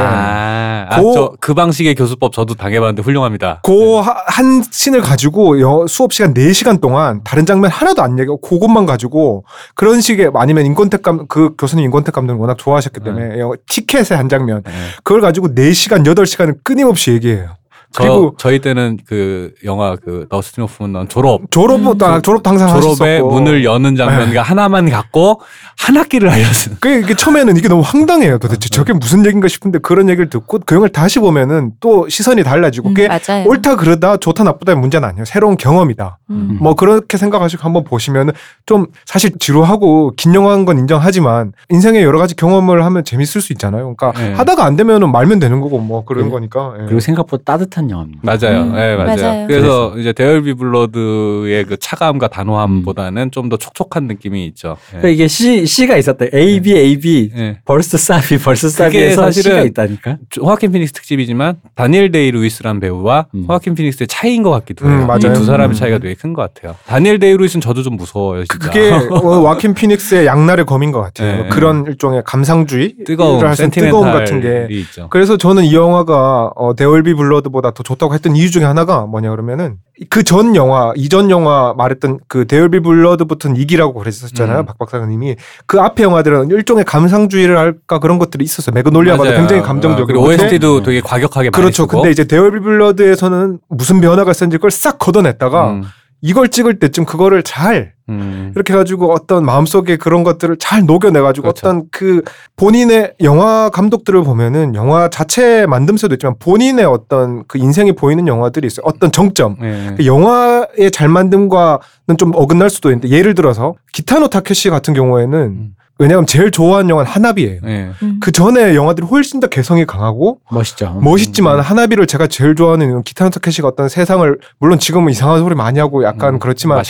아, 고- 저, 그 방식의 교수법 저도 당해봤는데 훌륭합니다. 그한 씬을 가지고 여- 수업 시간 4시간 동안 다른 장면 하나도 안 얘기하고 그것만 가지고 그런 식의 아니면 인권택 감 그 교수님 인권택 감독을 워낙 좋아하셨기 때문에 여- 티켓의 한 장면 예. 그걸 가지고 4시간 8시간을 끊임없이 얘기해요. 저, 그리고 저희 때는 그 영화 그 더스틴 호프먼 졸업 졸업 아, 졸업 당상 졸업에 하셨었고. 문을 여는 장면과 하나만 갖고 한 학기를 알렸어요. 그 이게 처음에는 이게 너무 황당해요. 도대체 저게 무슨 얘기인가 싶은데 그런 얘기를 듣고 그 영화를 다시 보면은 또 시선이 달라지고 음, 그게 맞아요. 옳다 그러다 좋다 나쁘다의 문제는 아니에요. 새로운 경험이다. 음. 뭐 그렇게 생각하시고 한번 보시면은 좀 사실 지루하고 긴 영화인 건 인정하지만 인생에 여러 가지 경험을 하면 재밌을 수 있잖아요. 그러니까 네. 하다가 안 되면은 말면 되는 거고 뭐 그런 그- 거니까. 예. 그리고 생각보다 따뜻한 영화입니다. 맞아요. 음, 예, 맞아요. 맞아요. 그래서 이제 There Will Be Blood의 그 차가움과 단호함보다는 좀더 촉촉한 느낌이 있죠. 예. 그러니까 이게 C C가 있었다. A B A B 예. verse 사비 verse 사비에서 사실은 C가 있다니까. 호아킨 피닉스 특집이지만 다니엘 데이 루이스란 배우와 음. 호아킨 피닉스의 차이인 것 같기도 음, 해요. 맞아요. 이 두 사람의 음. 차이가 되게 큰 것 같아요. 다니엘 데이 루이스는 저도 좀 무서워요. 진짜. 그게 (laughs) 어, 와킨 피닉스의 양날의 검인 것 같아요. 네. 그런 일종의 감상주의, 뜨거움, 뜨거움 같은 게. 있죠. 그래서 저는 이 영화가 어, 데얼비 블러드보다 더 좋다고 했던 이유 중에 하나가 뭐냐 그러면은 그 전 영화, 이전 영화 말했던 그 데얼비 블러드부터는 이기라고 그랬었잖아요. 음. 박 박사님이 그 앞에 영화들은 일종의 감상주의를 할까 그런 것들이 있었어요. 매그놀리아마다 맞아요. 굉장히 어, 감정적이고. 근데 OST도 되게 과격하게 그렇죠. 근데 이제 데얼비 블러드에서는 무슨 변화가 있었는지 그걸 싹 걷어냈다가 음, 이걸 찍을 때쯤 그거를 잘 음. 이렇게 해가지고 어떤 마음속에 그런 것들을 잘 녹여내가지고 그렇죠. 어떤 그 본인의 영화 감독들을 보면은 영화 자체 만듦새도 있지만 본인의 어떤 그 인생이 보이는 영화들이 있어요. 어떤 정점. 예. 그 영화의 잘 만듦과는 좀 어긋날 수도 있는데 예를 들어서 기타노 타케시 같은 경우에는 음. 왜냐하면 제일 좋아하는 영화는 하나비예요. 예. 음. 그 전에 영화들이 훨씬 더 개성이 강하고 멋있죠. 멋있지만 하나비를 제가 제일 좋아하는 기타노 타케시가 어떤 세상을 물론 지금은 이상한 소리 많이 하고 약간 음, 그렇지만.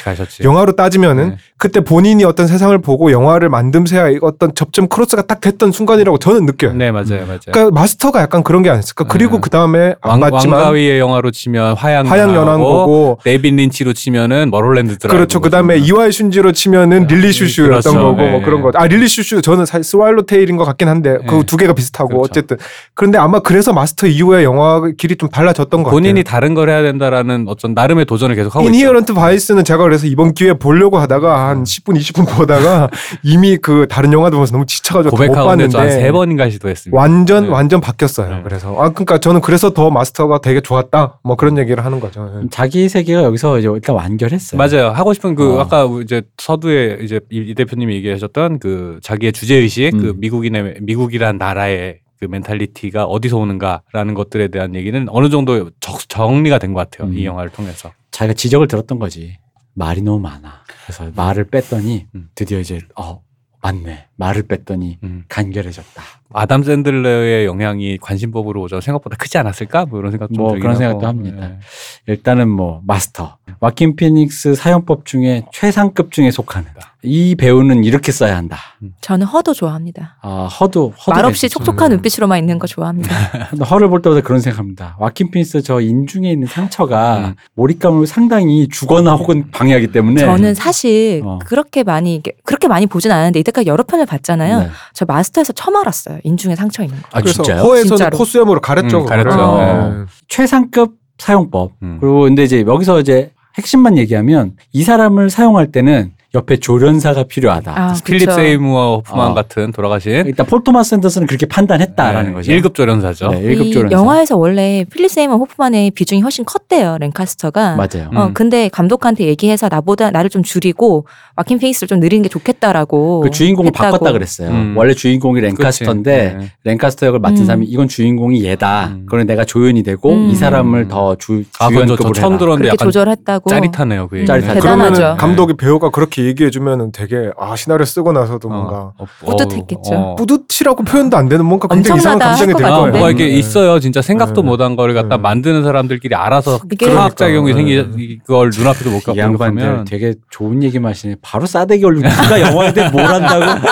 영화로 따지면은 네. 그때 본인이 어떤 세상을 보고 영화를 만듦새야 어떤 접점 크로스가 딱 됐던 순간이라고 저는 느껴요. 네 맞아요 맞아요. 그러니까 마스터가 약간 그런 게 아니었을까. 그리고 네. 그 다음에 안 왕, 봤지만 왕가위의 영화로 치면 화양 화양연화인 거고 데이빗 린치로 치면은 Mulholland Drive 그렇죠. 그 다음에 이와이 슌지로 치면은 네. 릴리 슈슈였던 그렇죠. 거고 네. 뭐 그런 거. 아 릴리 슈슈 저는 사실 Swallowtail인 것 같긴 한데 그 네. 두 개가 비슷하고 그렇죠. 어쨌든 그런데 아마 그래서 마스터 이후에 영화 길이 좀 달라졌던 것 본인이 같아요. 다른 걸 해야 된다라는 어떤 나름의 도전을 계속 하고 있죠. Inherent Vice는 제가 그래서 이번 기회에 보려고 하다가 한 10분 20분 보다가 (laughs) 이미 그 다른 영화들 보면서 너무 지쳐가지고 못 봤는데 한 세 번인가 시도했습니다. 완전 네. 완전 바뀌었어요. 네. 그래서 아 그러니까 저는 그래서 더 마스터가 되게 좋았다. 뭐 그런 얘기를 하는 거죠. 예. 자기 세계가 여기서 이제 일단 완결했어요. 맞아요. 하고 싶은 그 어. 아까 이제 서두에 이제 이, 이 대표님이 얘기하셨던 그 자기의 주제 의식, 그 음. 미국인의 미국이란 나라의 그 mentality가 어디서 오는가라는 것들에 대한 얘기는 어느 정도 적- 정리가 된 것 같아요. 음. 이 영화를 통해서. 자기가 지적을 들었던 거지. 말이 너무 많아. 그래서 말을 뺐더니 음. 드디어 이제 어 맞네. 말을 뺐더니 음. 간결해졌다. 아담 샌들러의 영향이 관심법으로 오죠. 생각보다 크지 않았을까? 뭐 이런 생각 좀 뭐 들긴 그런. 생각도 합니다. 네. 일단은 뭐 마스터. 와킨 피닉스 사용법 중에 최상급 중에 속하는 이 배우는 이렇게 써야 한다. 저는 허도 좋아합니다. 아 허도 허도 말없이 괜찮죠. 촉촉한 눈빛으로만 있는 거 좋아합니다. (laughs) 허를 볼 때마다 그런 생각합니다. 와킨 피닉스 저 인중에 있는 상처가 음. 몰입감을 상당히 주거나 혹은 방해하기 때문에 저는 사실 어. 그렇게 많이 그렇게 많이 보진 않았는데 이때까지 여러 편을 봤잖아요. 네. 저 마스터에서 처음 알았어요. 인중에 상처 있는 거. 아 그래서 진짜요? 허에서는 진짜로. 콧수염으로 가렸죠. 음, 가렸죠. 그거를. 어. 최상급 사용법. 음. 그리고 근데 이제 여기서 이제 핵심만 얘기하면 이 사람을 사용할 때는 옆에 조련사가 필요하다. 아, 필립. 세이무어 호프만 어. 같은 돌아가신 일단 폴 토마스 앤더슨은 그렇게 판단했다라는 거죠. 1급 조련사죠. 네, 1급 이 조련사. 영화에서 원래 필립 세이무어 호프만의 비중이 훨씬 컸대요. 랭카스터가. 맞아요. 어 음. 근데 감독한테 얘기해서 나보다 나를 좀 줄이고 와킨 피닉스를 좀 늘리는 게 좋겠다라고. 그 주인공을 했다고. 바꿨다 그랬어요. 음. 원래 주인공이 랭카스터인데. 네. 랭카스터 역을 맡은 음. 사람이 이건 주인공이 얘다. 음. 그러면 내가 조연이 되고 음. 이 사람을 더 주, 아, 주연급으로 처음 해라. 들었는데 약간 조절했다고. 짜릿하네요. 그 얘기는. 짜릿하죠. 대단하죠. 그러면 네. 감독이 배우가 그렇게 얘기해 주면은 되게 아 시나리오 쓰고 나서도 어, 뭔가 어, 뿌듯했겠죠. 어. 뿌듯이라고 표현도 안 되는 뭔가 굉장히 이상한 감정이 아, 거예요. 뭐가 이게 네. 있어요. 진짜 생각도 네. 못한 거를 갖다 네. 만드는 사람들끼리 알아서 화학작용이 그러니까. 생기 그걸 눈앞에서 못이 갖고 양반들 되게 좋은 얘기만 하시네. 바로 싸대기 올리고 누가 영화에 대해 뭘 한다고?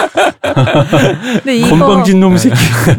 (laughs) 근데 건방진 놈 새끼.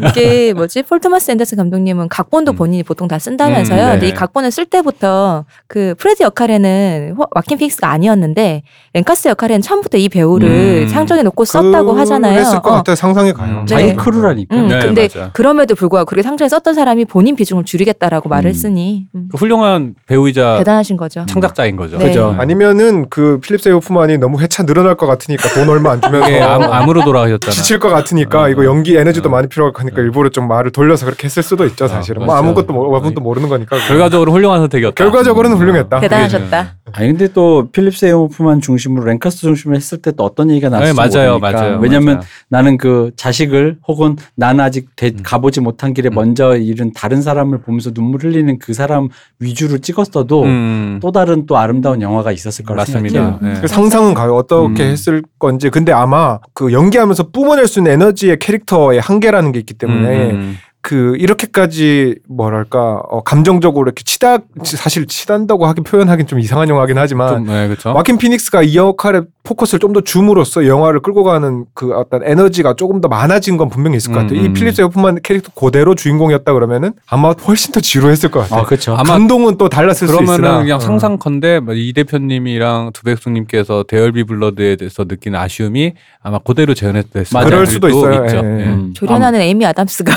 이게 뭐지? 폴 토마스 앤더슨 감독님은 각본도 음. 본인이 보통 다 쓴다면서요. 음, 네. 근데 이 각본을 쓸 때부터 그 프레디 역할에는 호- 와킨 피닉스가 아니었는데 랭카스터 역할에는 처음부터 이 배우를 음. 상정해 놓고 썼다고 하잖아요. 했을 것 어. 같아요. 상상이 가요. 음. 자기 네. crew라니까. 음, 네, 근데 맞아. 그럼에도 불구하고 그렇게 상정에 썼던 사람이 본인 비중을 줄이겠다라고 말을 음. 했으니 음, 그 훌륭한 배우이자 대단하신 거죠. 창작자인 거죠. 네. 그죠. 아니면은 그 필립 세이무어 호프만이 너무 회차 늘어날 것 같으니까 돈 얼마 안 주면서 그게 (laughs) 암, 암으로 돌아가셨잖아. 지칠 것 같으니까 어. 이거 연기 에너지도 어. 많이 필요할 거니까 일부러 좀 말을 돌려서 그렇게 했을 수도 있죠 사실은 뭐 맞죠. 아무것도 모- 아무것도 모르는 거니까 결과적으로 훌륭한 선택이었다. 결과적으로는 음. 훌륭했다. 대단하셨다. 아니 근데 또 필립 세이호프만 중심으로 랭카스 중심으로 했을 때 또 어떤 얘기가 네, 나올지 맞아요, 모르니까. 맞아요. 왜냐면 맞아요. 나는 그 자식을 혹은 나는 아직 대- 음. 가보지 못한 길에 음. 먼저 잃은 다른 사람을 보면서 눈물 흘리는 그 사람 위주로 찍었어도 음. 또 다른 또 아름다운 영화가 있었을 거라 맞습니다. 생각해요. 네. 그 상상은 가요. 어떻게 음. 했을 건지. 근데 아마 그 연기하면서 뿜어낼 수 있는 에너지의 캐릭터의 한계라는 게 있기 때문에 음. 그 이렇게까지 뭐랄까 어, 감정적으로 이렇게 치다 사실 치단다고 하긴 표현하긴 좀 이상한 영화긴 하지만 좀, 네, 그렇죠. 와킨 피닉스가 이 역할에 포커스를 좀 더 줌으로써 영화를 끌고 가는 그 어떤 에너지가 조금 더 많아진 건 분명히 있을 것 같아요. 음, 이 음. 필립 세이무어 호프만 캐릭터 그대로 주인공이었다 그러면은 아마 훨씬 더 지루했을 것 같아요. 아 그렇죠. 아마 감동은 또 달랐을 수 그러면은 있으나 그냥 어. 상상컨대 뭐 이 대표님이랑 두백숙님께서 There Will Be Blood에 대해서 느끼는 아쉬움이 아마 그대로 재현했을 맞아요. 그럴 수도 있어요. 있죠. 예, 예. 예. 음. 조련하는 에이미 아담스가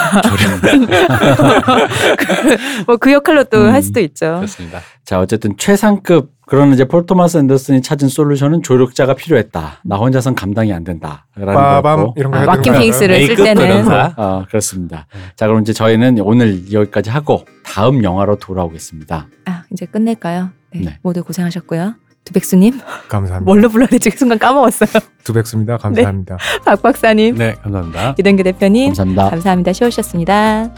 (laughs) 뭐 그 역할로 또 음. 할 수도 있죠. 그렇습니다. 자 어쨌든 최상급 그런 이제 폴 토마스 앤더슨이 찾은 솔루션은 조력자가 필요했다. 나 혼자선 감당이 안 된다라는 빠밤 거고. 이런 거 아, 되는 피닉스를 쓸 때는. 아 그렇습니다. 자 그럼 이제 저희는 오늘 여기까지 하고 다음 영화로 돌아오겠습니다. 아, 이제 끝낼까요? 네, 네. 모두 고생하셨고요. 두백수님 감사합니다. 뭘로 불러야 될지 그 순간 까먹었어요. 두백수입니다. (laughs) 감사합니다. 박 박사님, 네, 감사합니다. 이동규 대표님 감사합니다. 감사합니다. 쉬우셨습니다.